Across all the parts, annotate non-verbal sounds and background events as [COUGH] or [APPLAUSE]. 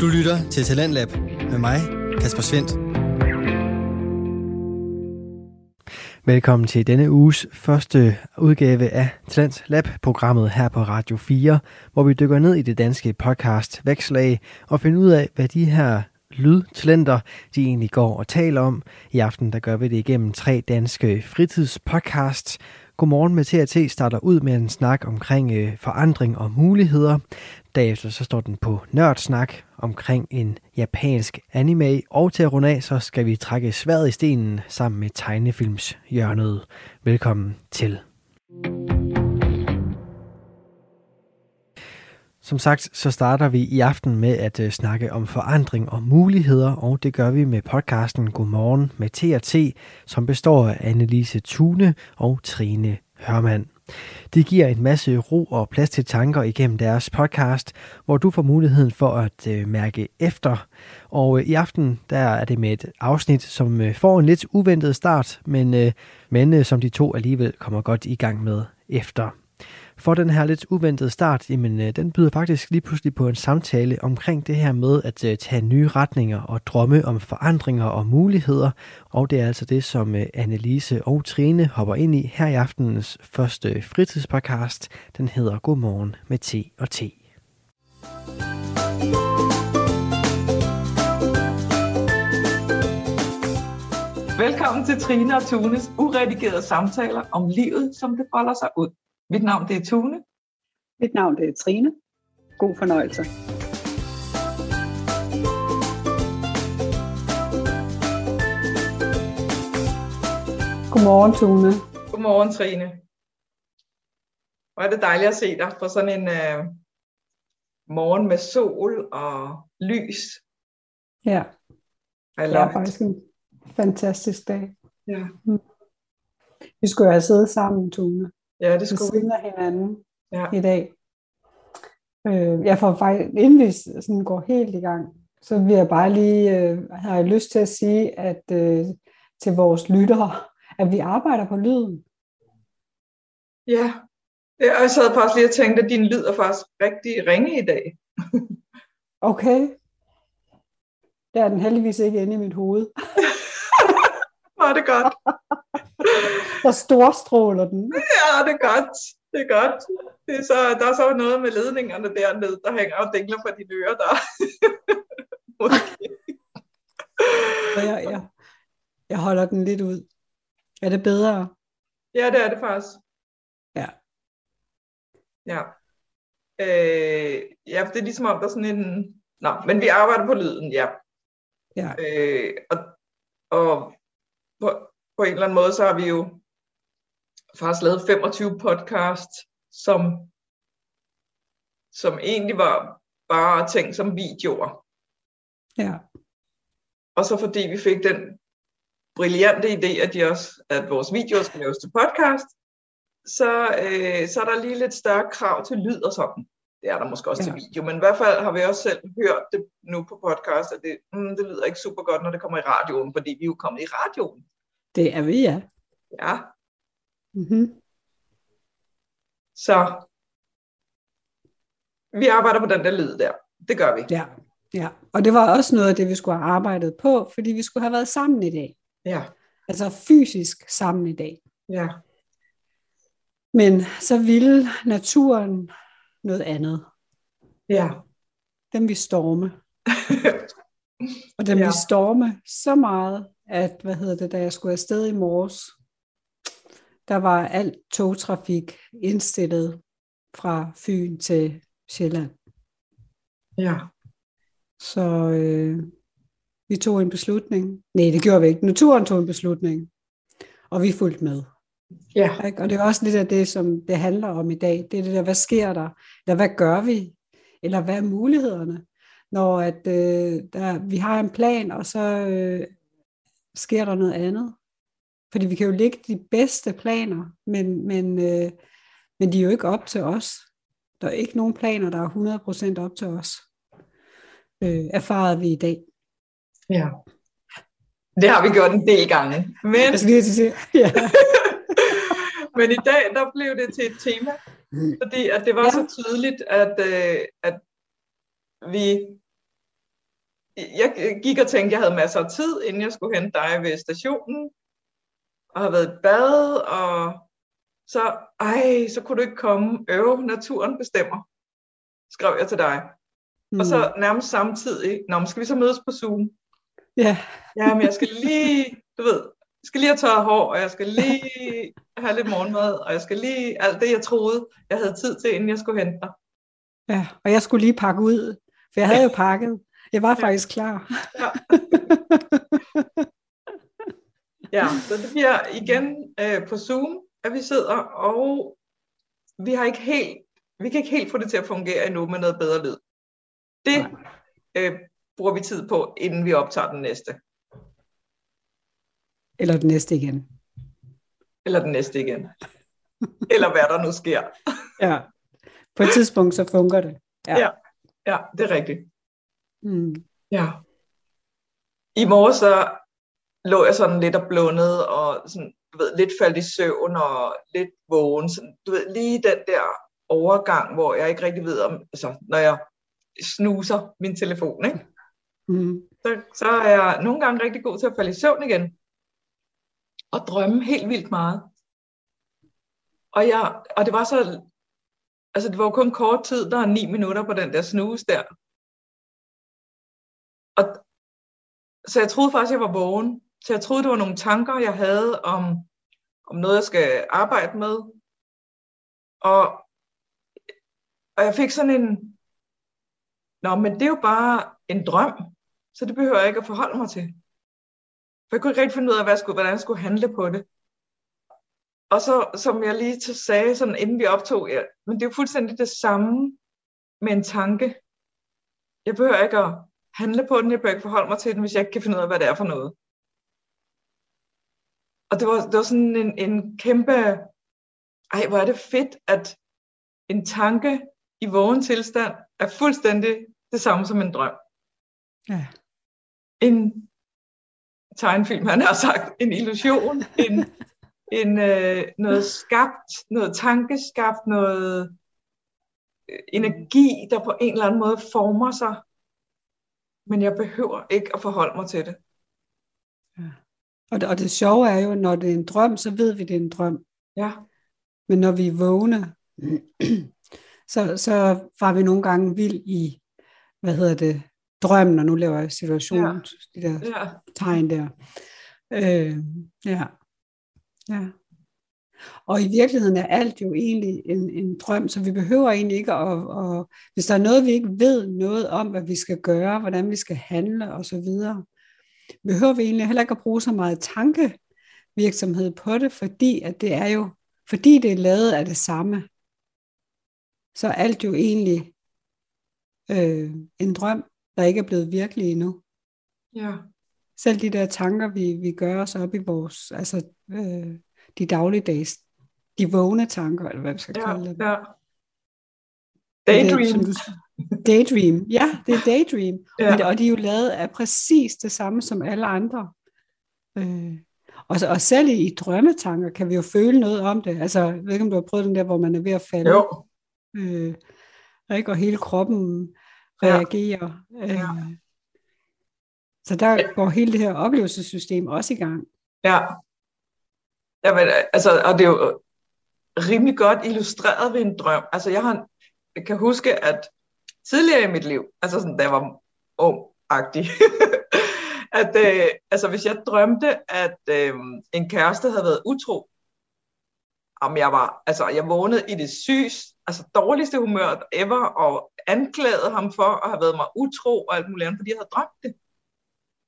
Du lytter til Talentlab med mig, Kasper Svendt. Velkommen til denne uges første udgave af Talent Lab-programmet her på Radio 4, hvor vi dykker ned i det danske podcast Vækslag og finder ud af, hvad de her lydtalenter, de egentlig går og taler om. I aften der gør vi det igennem tre danske fritidspodcasts. Godmorgen med TRT starter ud med en snak omkring øh, forandring og muligheder. Derefter så står den på nørdsnak omkring en japansk anime, og til at runde af, så skal vi trække sværet i stenen sammen med tegnefilms hjørnet. Velkommen til. Som sagt, så starter vi i aften med at øh, snakke om forandring og muligheder, og det gør vi med podcasten Godmorgen med T&T, som består af Annelise Tune og Trine Hørmand. De giver en masse ro og plads til tanker igennem deres podcast, hvor du får muligheden for at øh, mærke efter. Og øh, i aften der er det med et afsnit, som øh, får en lidt uventet start, men, men som de to alligevel kommer godt i gang med efter. For den her lidt uventede start, jamen øh, den byder faktisk lige pludselig på en samtale omkring det her med at øh, tage nye retninger og drømme om forandringer og muligheder. Og det er altså det, som øh, Annelise og Trine hopper ind i her i aftenens første fritidspodcast. Den hedder Godmorgen med T og T. Velkommen til Trine og Tunes uredigerede samtaler om livet, som det folder sig ud. Mit navn det er Tune. Mit navn det er Trine. God fornøjelse. Godmorgen, Tune. Godmorgen, Trine. Hvor er det dejligt at se dig på sådan en uh, morgen med sol og lys. Ja, I det love er it. faktisk en fantastisk dag. Ja. Vi skulle have siddet sammen, Tune, ja, det skulle vi. hinanden Ja. i dag. Øh, jeg får faktisk, inden vi sådan går helt i gang, så vil jeg bare lige, øh, har jeg lyst til at sige, at øh, til vores lyttere, at vi arbejder på lyden. Ja. ja. Og jeg sad faktisk lige og tænkte, at din lyd er faktisk rigtig ringe i dag. Okay. Der er den heldigvis ikke inde i mit hoved. [LAUGHS] Var det godt? Der storstråler den. Ja, det er godt. Det er godt. Det er så, der er så noget med ledningerne dernede, der hænger og dingler fra dine ører der. [LAUGHS] Måske. Og jeg, jeg, jeg holder den lidt ud. Er det bedre? Ja, det er det faktisk. Ja. Ja. Øh, ja, det er ligesom om, der er sådan en... Nå, men vi arbejder på lyden, ja. Ja. Øh, og og på, på en eller anden måde, så har vi jo faktisk lavet 25 podcast, som, som egentlig var bare ting som videoer. Ja. Og så fordi vi fik den brillante idé, at, de også, at vores videoer skal laves til podcast, så, øh, så er der lige lidt større krav til lyd og sådan. Det er der måske også ja. Ja. til video, men i hvert fald har vi også selv hørt det nu på podcast, at det, mm, det lyder ikke super godt, når det kommer i radioen, fordi vi er jo kommet i radioen. Det er vi, ja. Ja, Mm-hmm. så vi arbejder på den der lyd der. Det gør vi. Ja. ja. Og det var også noget af det, vi skulle have arbejdet på, fordi vi skulle have været sammen i dag. Ja, Altså fysisk sammen i dag. ja, Men så ville naturen noget andet. ja. Den vil storme. [LAUGHS] Og den Ja. vil storme så meget, at, hvad hedder det, da jeg skulle afsted i morges, der var alt togtrafik indstillet fra Fyn til Sjælland. ja. Så øh, vi tog en beslutning. Nej, det gjorde vi ikke. Naturen tog en beslutning, og vi fulgte med. Ja, Ikke? Og det er også lidt af det, som det handler om i dag. Det er det der, hvad sker der? Eller hvad gør vi? Eller hvad er mulighederne? Når at, øh, der, vi har en plan, og så øh, sker der noget andet. Fordi vi kan jo lægge de bedste planer, men, men, øh, men de er jo ikke op til os. Der er ikke nogen planer, der er 100% op til os. Øh, erfarede vi i dag. ja. Det har vi gjort en del gange. Men, Jeg skal sige, ja. [LAUGHS] men i dag, der blev det til et tema, fordi at det var Ja. så tydeligt, at, øh, at vi jeg gik og tænkte, at jeg havde masser af tid, inden jeg skulle hente dig ved stationen, og har været i bad, og så, ej, så kunne du ikke komme. Øv, naturen bestemmer, skrev jeg til dig. Mm. Og så nærmest samtidig, nå, skal vi så mødes på Zoom? Ja. [LAUGHS] Ja, men jeg skal lige, du ved, jeg skal lige have tørret hår, og jeg skal lige have lidt morgenmad, og jeg skal lige, alt det jeg troede, jeg havde tid til, inden jeg skulle hente dig. Ja, og jeg skulle lige pakke ud, for jeg havde jo [LAUGHS] pakket. Jeg var ja. faktisk klar. Ja. [LAUGHS] ja, så det bliver igen øh, på Zoom, at vi sidder, og vi har ikke helt, vi kan ikke helt få det til at fungere endnu med noget bedre lyd. Det øh, bruger vi tid på, inden vi optager den næste. Eller den næste igen. Eller den næste igen. Eller hvad der nu sker. ja. På et tidspunkt, så fungerer det. Ja, ja, ja det er rigtigt. Mm. Ja. I morges så lå jeg sådan lidt og blundede, og sådan, du ved, lidt faldt i søvn og lidt vågen. Sådan, du ved, lige den der overgang, hvor jeg ikke rigtig ved om, altså når jeg snuser min telefon, ikke? Mm. Så, så er jeg nogle gange rigtig god til at falde i søvn igen. Og drømme helt vildt meget. Og, jeg, og det var så, altså det var jo kun kort tid, der er ni minutter på den der snus der. Så jeg troede faktisk, jeg var vågen. Så jeg troede, det var nogle tanker, jeg havde om, om noget, jeg skal arbejde med. Og, og jeg fik sådan en, nå, men det er jo bare en drøm, så det behøver jeg ikke at forholde mig til. For jeg kunne ikke rigtig finde ud af, hvad jeg skulle, hvordan jeg skulle handle på det. Og så, som jeg lige sagde, sådan, inden vi optog, ja, men det er jo fuldstændig det samme med en tanke. Jeg behøver ikke at handle på den, jeg behøver ikke forholde mig til den, hvis jeg ikke kan finde ud af, hvad det er for noget. Og det var, det var sådan en, en kæmpe, ej hvor er det fedt, at en tanke i vågen tilstand er fuldstændig det samme som en drøm. Ja. En tegnefilm, han har sagt, en illusion, en, [LAUGHS] en, øh, noget skabt, noget tankeskabt, noget øh, energi, der på en eller anden måde former sig. Men jeg behøver ikke at forholde mig til det. Ja. Og, det, og det sjove er jo, når det er en drøm, så ved vi, det er en drøm. Ja. Men når vi er vågne, [CLEARS THROAT] så, så var vi nogle gange vild i, hvad hedder det, drømmen, og nu laver jeg situationen, ja. de der Ja. tegn der. Øh, ja. ja. Og i virkeligheden er alt jo egentlig en, en drøm, så vi behøver egentlig ikke at, at, hvis der er noget, vi ikke ved noget om, hvad vi skal gøre, hvordan vi skal handle osv., behøver vi egentlig heller ikke at bruge så meget tankevirksomhed på det, fordi at det er jo, fordi det er lavet af det samme, så er alt jo egentlig øh, en drøm, der ikke er blevet virkelig endnu. Ja. Selv de der tanker, vi, vi gør os op i vores, altså øh, de dagligdags, de vågne tanker, eller hvad vi skal Ja. kalde det. ja. Det Daydream. som du- daydream, ja, det er daydream. Ja. Ja. Men, og de er jo lavet af præcis det samme som alle andre. Øh, og, så- og selv i, i drømmetanker kan vi jo føle noget om det. Altså, jeg ved ikke, om du har prøvet den der, hvor man er ved at falde. Jo. Øh, ikke? Og hele kroppen Ja. reagerer. Øh, Ja. Så der går hele det her oplevelsessystem også i gang. Ja. Jamen, altså, og det er jo rimelig godt illustreret ved en drøm. Altså, jeg, har, jeg kan huske, at tidligere i mit liv, altså sådan, da jeg var ung-agtig, [LAUGHS] at øh, altså, hvis jeg drømte, at øh, en kæreste havde været utro, om jeg var, altså, jeg vågnede i det sygeste, altså dårligste humør ever, og anklagede ham for at have været mig utro og alt muligt andet, fordi jeg havde drømt det.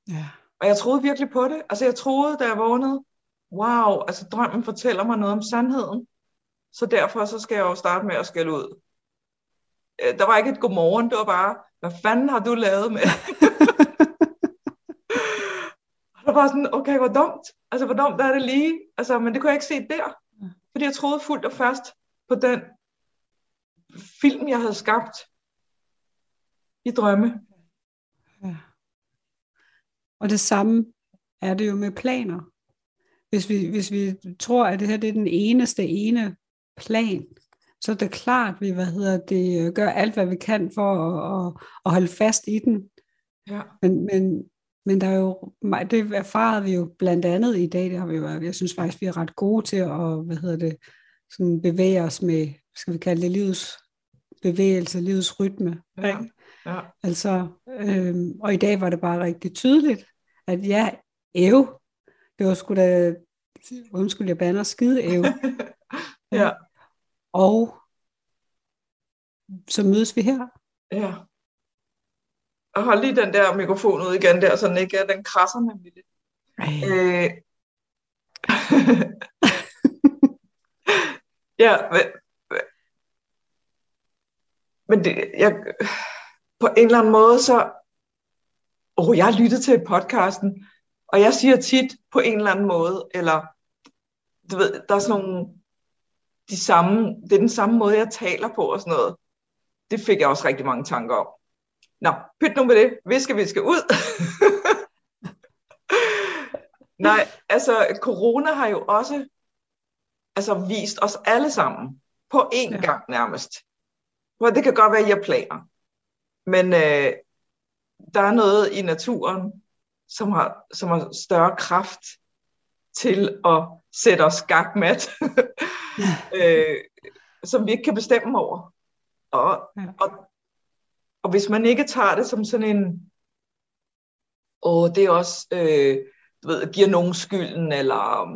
Ja. Og jeg troede virkelig på det. Altså jeg troede, da jeg vågnede, wow, altså drømmen fortæller mig noget om sandheden. Så derfor så skal jeg jo starte med at skælde ud. Øh, Der var ikke et godmorgen, det var bare, hvad fanden har du lavet med? Og [LAUGHS] der var sådan, okay, hvor dumt. Altså, hvor dumt er det lige? Altså, men det kunne jeg ikke se der. Fordi jeg troede fuldt og fast på den film, jeg havde skabt i drømme. Ja. Og det samme er det jo med planer. Hvis vi, hvis vi tror, at det her det er den eneste ene plan, så er det klart, at vi hvad hedder det, gør alt, hvad vi kan for at, at, at holde fast i den. Ja. Men, men, men der er jo, det erfarede vi jo blandt andet i dag, det har vi jo, jeg synes faktisk, vi er ret gode til at, hvad hedder det, sådan bevæge os med, skal vi kalde det livets bevægelse, livets rytme. Ja. Ja. Altså, øhm, og i dag var det bare rigtig tydeligt, at ja, ev, det var sgu da, undskyld, jeg bander skide ev. [LAUGHS] ja. Og så mødes vi her. Ja. Og hold lige den der mikrofon ud igen der, så den ikke den krasser nemlig lidt. Øh. [LAUGHS] ja, men, men det, jeg, på en eller anden måde, så, oh, jeg har lyttet til podcasten, og jeg siger tit på en eller anden måde, eller du ved, der er sådan nogle, de samme, det er den samme måde, jeg taler på og sådan noget. Det fik jeg også rigtig mange tanker om. Nå, pyt nu med det. Viske, vi skal ud. [LAUGHS] Nej, altså corona har jo også altså, vist os alle sammen på én ja. gang nærmest. For det kan godt være, at jeg planer. Men øh, der er noget i naturen, som har, som har større kraft til at sætte os skakmat, [LAUGHS] [LAUGHS] øh, som vi ikke kan bestemme over. Og, ja. og, og hvis man ikke tager det som sådan en, og det er også, øh, du ved, giver nogen skylden, eller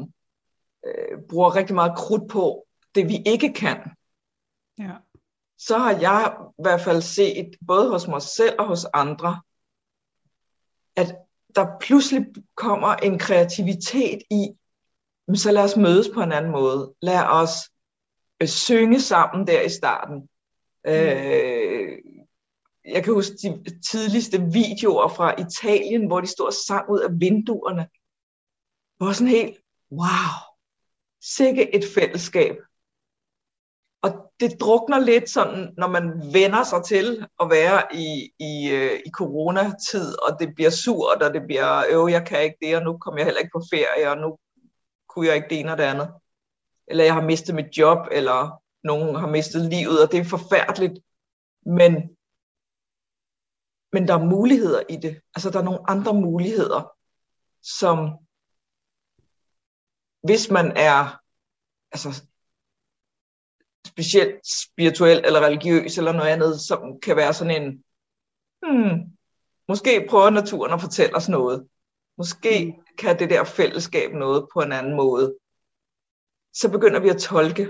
øh, bruger rigtig meget krudt på det, vi ikke kan, ja. så har jeg i hvert fald set, både hos mig selv og hos andre, at der pludselig kommer en kreativitet i, så lad os mødes på en anden måde. Lad os øh, synge sammen der i starten. Mm. Øh, jeg kan huske de tidligste videoer fra Italien, hvor de stod og sang ud af vinduerne. Det var sådan helt, wow, sikke et fællesskab. Det drukner lidt sådan, når man vender sig til at være i, i, øh, i coronatid, og det bliver surt, og det bliver, øh, jeg kan ikke det, og nu kommer jeg heller ikke på ferie, og nu kunne jeg ikke det ene og det andet. Eller jeg har mistet mit job, eller nogen har mistet livet, og det er forfærdeligt. Men, men der er muligheder i det. Altså der er nogle andre muligheder, som hvis man er altså, specielt spirituel eller religiøs eller noget andet, som kan være sådan en, hmm, måske prøver naturen at fortælle os noget. Måske mm. kan det der fællesskab noget på en anden måde. Så begynder vi at tolke,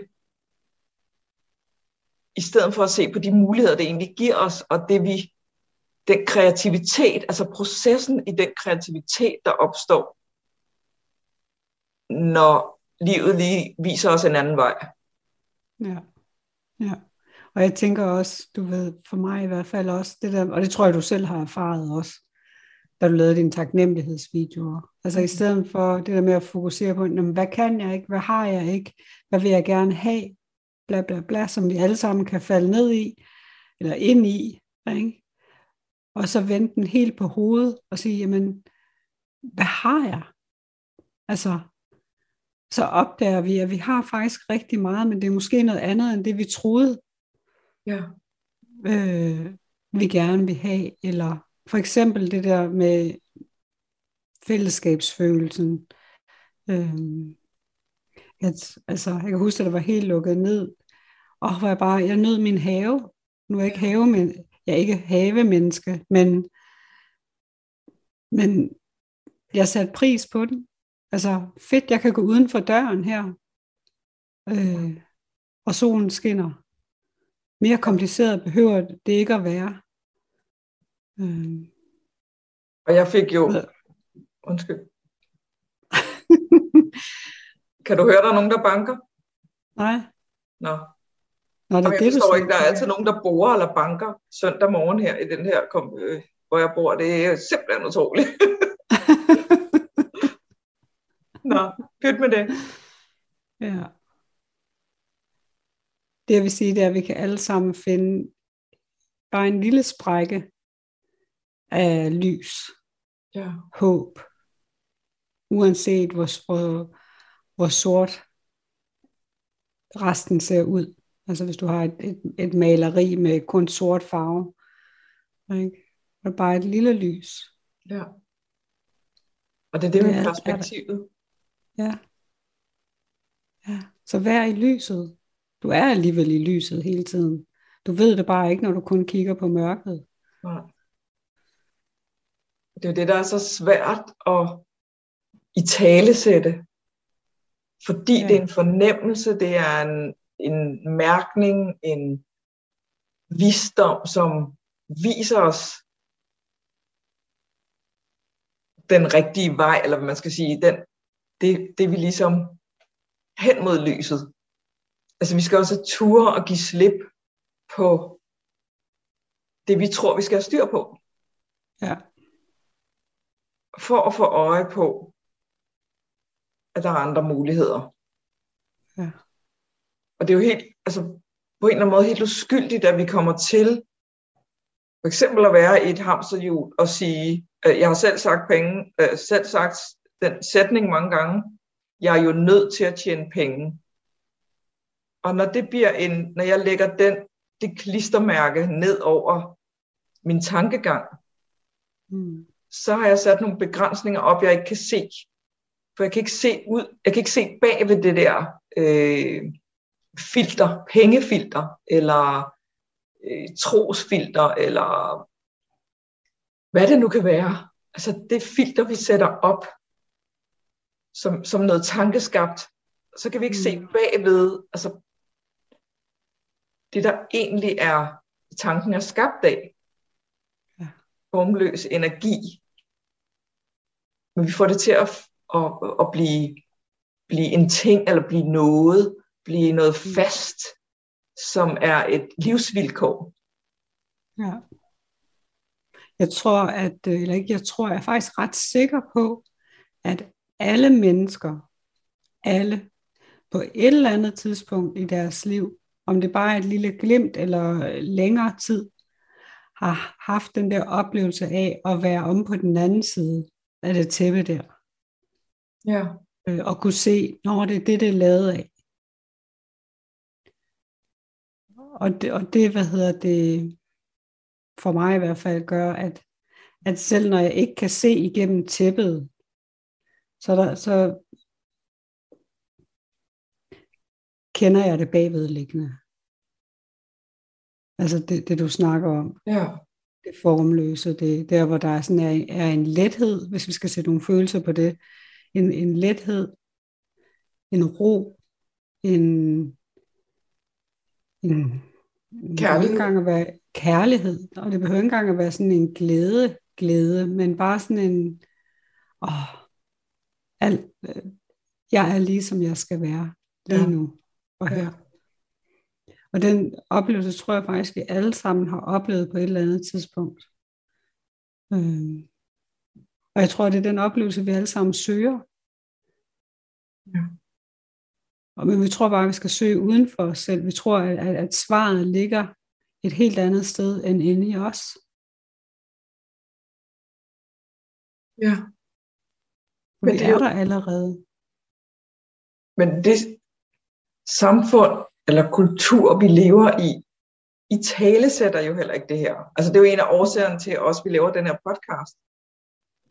i stedet for at se på de muligheder, det egentlig giver os, og det vi, den kreativitet, altså processen i den kreativitet, der opstår, når livet lige viser os en anden vej. Ja, ja. Og jeg tænker også, du ved, for mig i hvert fald også, det der, og det tror jeg, du selv har erfaret også, da du lavede dine taknemmelighedsvideoer. Altså i stedet for det der med at fokusere på, hvad kan jeg ikke, hvad har jeg ikke, hvad vil jeg gerne have, bla bla bla, som vi alle sammen kan falde ned i, eller ind i, ikke? og så vende den helt på hovedet og sige, jamen, hvad har jeg? Altså, så opdager vi, at vi har faktisk rigtig meget, men det er måske noget andet, end det vi troede, ja. øh, vi gerne vil have. Eller for eksempel det der med fællesskabsfølelsen. Øh, at, altså, jeg kan huske, at det var helt lukket ned. Og hvor jeg bare, jeg nød min have. Nu er jeg ikke have, men jeg er ikke havemenneske, men, men jeg satte pris på den. Altså fedt, jeg kan gå uden for døren her, øh, og solen skinner. Mere kompliceret behøver det ikke at være. Øh. Og jeg fik jo... Undskyld. [LAUGHS] kan du høre, der er nogen, der banker? Nej. Nå. Nå det er jeg det, forstår ikke, der er altid nogen, der borer eller banker søndag morgen her i den her, øh, hvor jeg bor. Det er simpelthen utroligt. [LAUGHS] Nå, pyt med det. Ja. Det jeg vil sige, det er, at vi kan alle sammen finde bare en lille sprække af lys, ja. håb, uanset hvor, hvor, hvor sort resten ser ud. Altså hvis du har et, et, et maleri med kun sort farve, ikke? Og bare et lille lys. Ja. Og det er det med er- er perspektivet. Ja. Ja. Så vær i lyset. Du er alligevel i lyset hele tiden. Du ved det bare ikke, når du kun kigger på mørket. Nej. Det er jo det, der er så svært at i talesætte. Fordi Ja. ja. det er en fornemmelse, det er en, en mærkning, en visdom, som viser os den rigtige vej, eller hvad man skal sige, den, det, det vi ligesom hen mod lyset. Altså vi skal også ture og give slip på det, vi tror, vi skal have styr på Ja. for at få øje på, at der er andre muligheder. Ja. Og det er jo helt, altså på en eller anden måde helt uskyldigt, at vi kommer til for eksempel at være i et hamsterhjul og sige, øh, jeg har selv sagt penge, øh, selv sagt den sætning mange gange, jeg er jo nødt til at tjene penge. Og når det bliver en, når jeg lægger den, det klistermærke ned over min tankegang, Mm. så har jeg sat nogle begrænsninger op, jeg ikke kan se. For jeg kan ikke se ud, jeg kan ikke se bag ved det der øh, filter, pengefilter, eller øh, trosfilter, eller hvad det nu kan være. Altså det filter, vi sætter op, som, som noget tankeskabt, så kan vi ikke se Mm. bagved, altså det der egentlig er, tanken er skabt af. Ja. Formløs energi. Men vi får det til at, at, at blive, blive en ting, eller blive noget, blive noget Mm. fast, som er et livsvilkår. Ja. Jeg tror, at, øh, eller ikke jeg tror, jeg er faktisk ret sikker på, at alle mennesker, alle, på et eller andet tidspunkt i deres liv, om det bare er et lille glimt eller længere tid, har haft den der oplevelse af at være om på den anden side af det tæppe der, Ja. øh, og kunne se, når det er det, det er lavet af. Og det, og det, hvad hedder det, for mig i hvert fald gør, at, at selv når jeg ikke kan se igennem tæppet, så, der, så kender jeg det bagvedliggende. Altså det, det du snakker om, ja. det formløse, det der, hvor der er, sådan er, er en lethed, hvis vi skal sætte nogle følelser på det, en, en lethed, en ro, en, en ikke Kærlighed. at være kærlighed, og det behøver ikke engang at være sådan en glæde, glæde, men bare sådan en, åh, alt, øh, jeg er lige som jeg skal være lige Ja. nu og Ja. her. Og den oplevelse tror jeg faktisk, vi alle sammen har oplevet på et eller andet tidspunkt. Øhm. Og jeg tror, det er den oplevelse, vi alle sammen søger. Ja. Og men vi tror bare, at vi skal søge uden for os selv. Vi tror, at, at, at svaret ligger et helt andet sted end inde i os. ja. Men det er er der allerede. Men det samfund eller kultur, vi lever i, i tale sætter jo heller ikke det her. Altså det er jo en af årsagerne til at også vi laver den her podcast.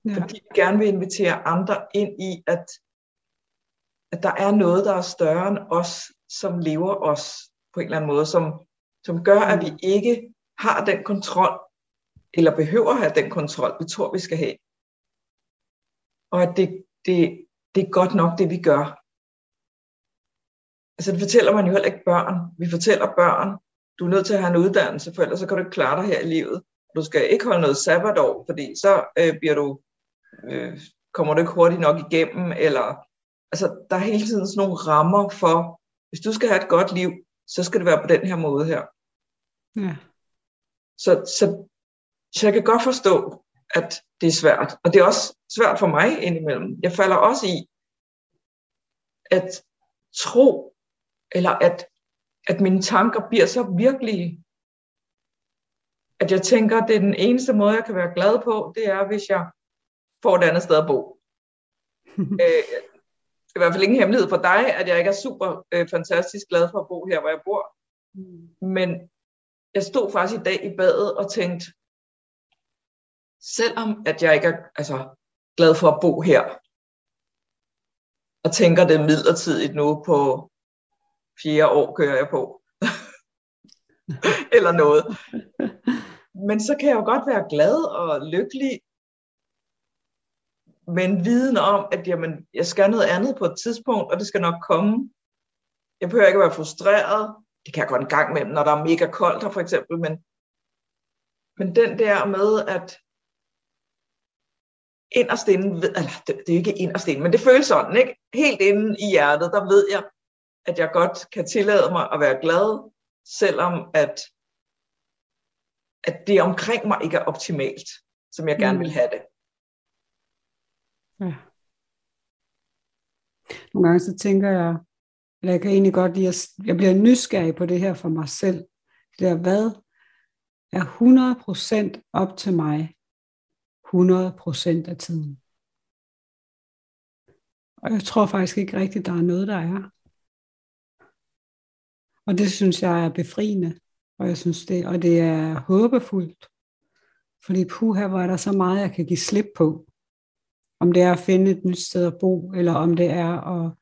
Ja. Fordi vi gerne vil invitere andre ind i, at, at der er noget, der er større end os, som lever os på en eller anden måde, som, som gør, at vi ikke har den kontrol, eller behøver at have den kontrol, vi tror, vi skal have. Og at det, det, det er godt nok, det vi gør. Altså det fortæller man jo heller ikke børn. Vi fortæller børn, du er nødt til at have en uddannelse, for ellers så kan du ikke klare dig her i livet. Du skal ikke holde noget sabbatår, fordi så øh, bliver du, øh, kommer du ikke hurtigt nok igennem, eller altså der er hele tiden sådan nogle rammer for, hvis du skal have et godt liv, så skal det være på den her måde her. Ja. Så, så, så jeg kan godt forstå, at det er svært. Og det er også svært for mig indimellem. Jeg falder også i at tro, eller at, at mine tanker bliver så virkelige, at jeg tænker, at det er den eneste måde, jeg kan være glad på, det er, hvis jeg får et andet sted at bo. [LAUGHS] øh, det er i hvert fald ingen hemmelighed for dig, at jeg ikke er super øh, fantastisk glad for at bo her, hvor jeg bor. Men jeg stod faktisk i dag i badet og tænkte, selvom at jeg ikke er altså, glad for at bo her, og tænker det midlertidigt nu på fjerde år kører jeg på, [LAUGHS] eller noget. Men så kan jeg jo godt være glad og lykkelig, men viden om, at jamen, jeg skal noget andet på et tidspunkt, og det skal nok komme. Jeg behøver ikke at være frustreret. Det kan jeg godt en gang med, når der er mega koldt her for eksempel, men, men den der med, at inderst inde, eller det, det er ikke inderst inde, men det føles sådan, ikke? Helt inde i hjertet, der ved jeg, at jeg godt kan tillade mig at være glad, selvom at, at det omkring mig ikke er optimalt, som jeg gerne mm. vil have det. Ja. Nogle gange så tænker jeg, eller jeg kan egentlig godt lide, at jeg bliver nysgerrig på det her for mig selv. Det er, hvad er 100% op til mig 100% af tiden? Og jeg tror faktisk ikke rigtigt, der er noget, der er. Og det synes jeg er befriende, og jeg synes det, og det er håbefuldt. Fordi puha, hvor er der så meget, jeg kan give slip på. Om det er at finde et nyt sted at bo, eller om det er at...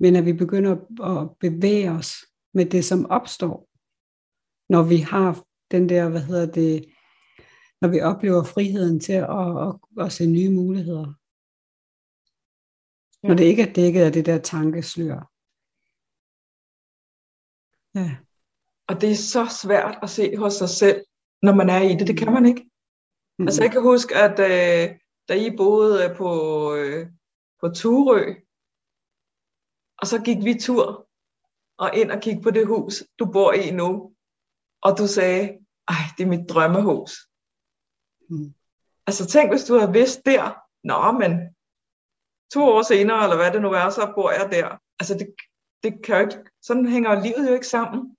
Men at vi begynder at bevæge os med det, som opstår, når vi har den der, hvad hedder det, når vi oplever friheden til at, at, at se nye muligheder. Ja. Når det ikke er dækket af det der tankeslør. Ja. Og det er så svært at se hos sig selv, når man er i det. Det kan man ikke. Mm. Altså jeg kan huske, at øh, da I boede øh, på, øh, på Turø, og så gik vi tur og ind og kiggede på det hus, du bor i nu, og du sagde, ej, det er mit drømmehus. Mm. Altså tænk, hvis du havde vidst der, nå, men to år senere, eller hvad det nu er, så bor jeg der. Altså det, det kan jo ikke, sådan hænger livet jo ikke sammen.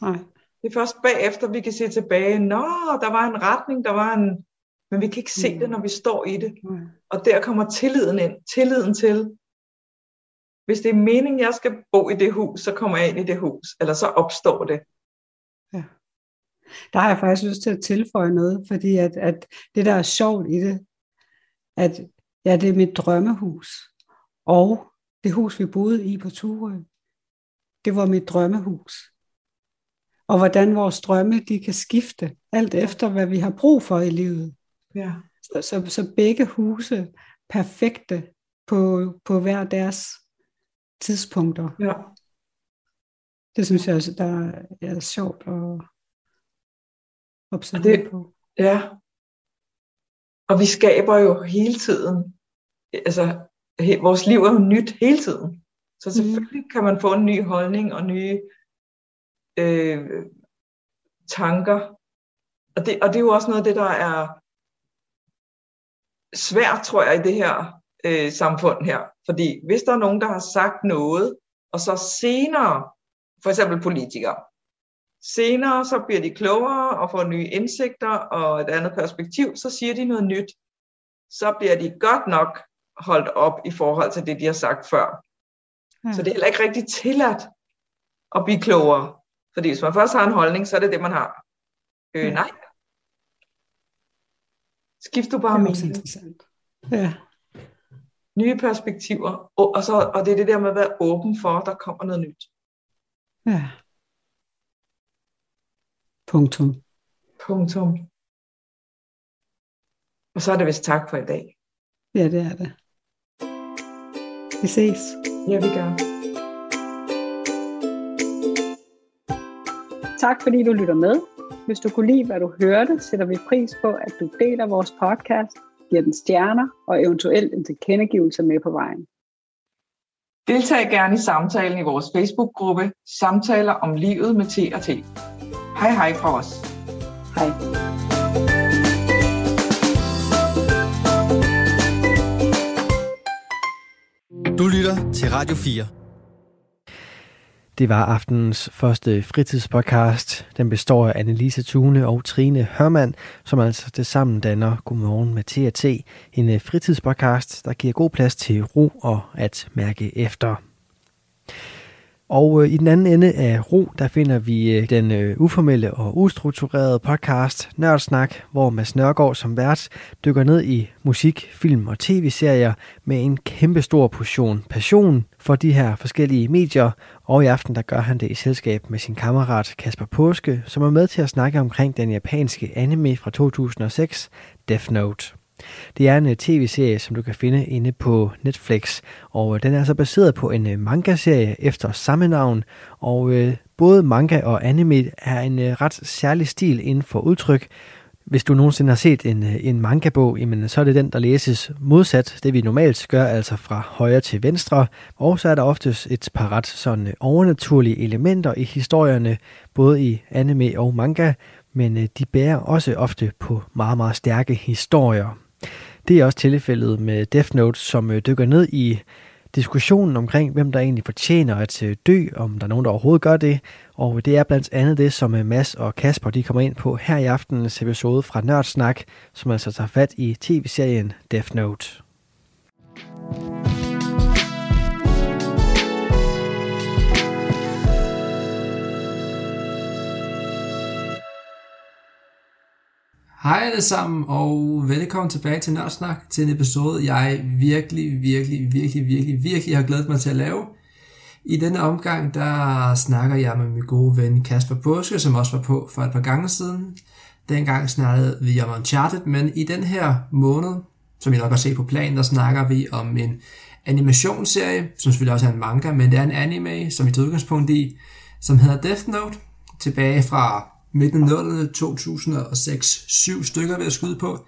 Nej. Det er først bagefter, vi kan se tilbage, nå, der var en retning, der var en, men vi kan ikke se mm. det, når vi står i det. Mm. Og der kommer tilliden ind. Tilliden til, hvis det er meningen, jeg skal bo i det hus, så kommer jeg ind i det hus, eller så opstår det. Der har jeg faktisk lyst til at tilføje noget, fordi at, at det, der er sjovt i det, at ja, det er mit drømmehus, og det hus, vi boede i på Turø, det var mit drømmehus. Og hvordan vores drømme, de kan skifte, alt efter, hvad vi har brug for i livet. Ja. Så, så, så begge huse perfekte på, på hver deres tidspunkter. Ja. Det synes jeg, der er, er sjovt at observere det, på. Ja. Og vi skaber jo hele tiden, altså he, vores liv er jo nyt hele tiden. Så selvfølgelig mm. kan man få en ny holdning og nye øh, tanker. Og det, og det er jo også noget af det, der er svært, tror jeg, i det her øh, samfund her. Fordi hvis der er nogen, der har sagt noget, og så senere, for eksempel politikere, senere så bliver de klogere og får nye indsigter og et andet perspektiv, så siger de noget nyt. Så bliver de godt nok holdt op i forhold til det, de har sagt før. Hmm. Så det er heller ikke rigtig tilladt at blive klogere. Fordi hvis man først har en holdning, så er det det, man har. Øh, hmm. nej. Skift du bare mening. Ja. Nye perspektiver. Og, og, så, og det er det der med at være åben for, at der kommer noget nyt. Ja. Punktum. Punktum. Og så er det vist tak for i dag. Ja, det er det. Vi ses. Ja, vi gør. Tak fordi du lytter med. Hvis du kunne lide, hvad du hørte, sætter vi pris på, at du deler vores podcast, giver den stjerner og eventuelt en tilkendegivelse med på vejen. Deltag gerne i samtalen i vores Facebook-gruppe Samtaler om livet med T og T. Hej hej fra os. Hej. Du lytter til Radio 4. Det var aftenens første fritidspodcast. Den består af Annelise Thune og Trine Hørmand, som altså til sammen danner Godmorgen med T&T. En øh, fritidspodcast, der giver god plads til ro og at mærke efter. Og øh, i den anden ende af ro, der finder vi øh, den øh, uformelle og ustrukturerede podcast Nørdsnak, hvor Mads Nørgaard som vært dykker ned i musik, film og tv-serier med en kæmpe stor portion passion for de her forskellige medier. Og i aften, der gør han det i selskab med sin kammerat Kasper Påske, som er med til at snakke omkring den japanske anime fra 2006, Death Note. Det er en øh, tv-serie, som du kan finde inde på Netflix, og øh, den er altså baseret på en øh, manga-serie efter samme navn, og både manga og anime er en ret særlig stil inden for udtryk. Hvis du nogensinde har set en, en manga-bog, jamen, så er det den, der læses modsat det, vi normalt gør, altså fra højre til venstre. Og så er der oftest et par ret sådan overnaturlige elementer i historierne, både i anime og manga, men de bærer også ofte på meget, meget stærke historier. Det er også tilfældet med Death Note, som øh, dykker ned i diskussionen omkring, hvem der egentlig fortjener at øh, dø, om der er nogen, der overhovedet gør det. Og det er blandt andet det, som øh, Mads og Kasper de kommer ind på her i aftenens episode fra Nørdsnak, som altså tager fat i tv-serien Death Note. Hej alle sammen, og velkommen tilbage til Nørdsnak, til en episode, jeg virkelig, virkelig, virkelig, virkelig, virkelig har glædet mig til at lave. I denne omgang, der snakker jeg med min gode ven Kasper Påske, som også var på for et par gange siden. Dengang snakkede vi om Uncharted, men i den her måned, som I nok har set på planen, der snakker vi om en animationsserie, som selvfølgelig også er en manga, men det er en anime, som vi tager udgangspunkt i, som hedder Death Note, tilbage fra midten af 0'erne, 2006, syv stykker ved at skyde på.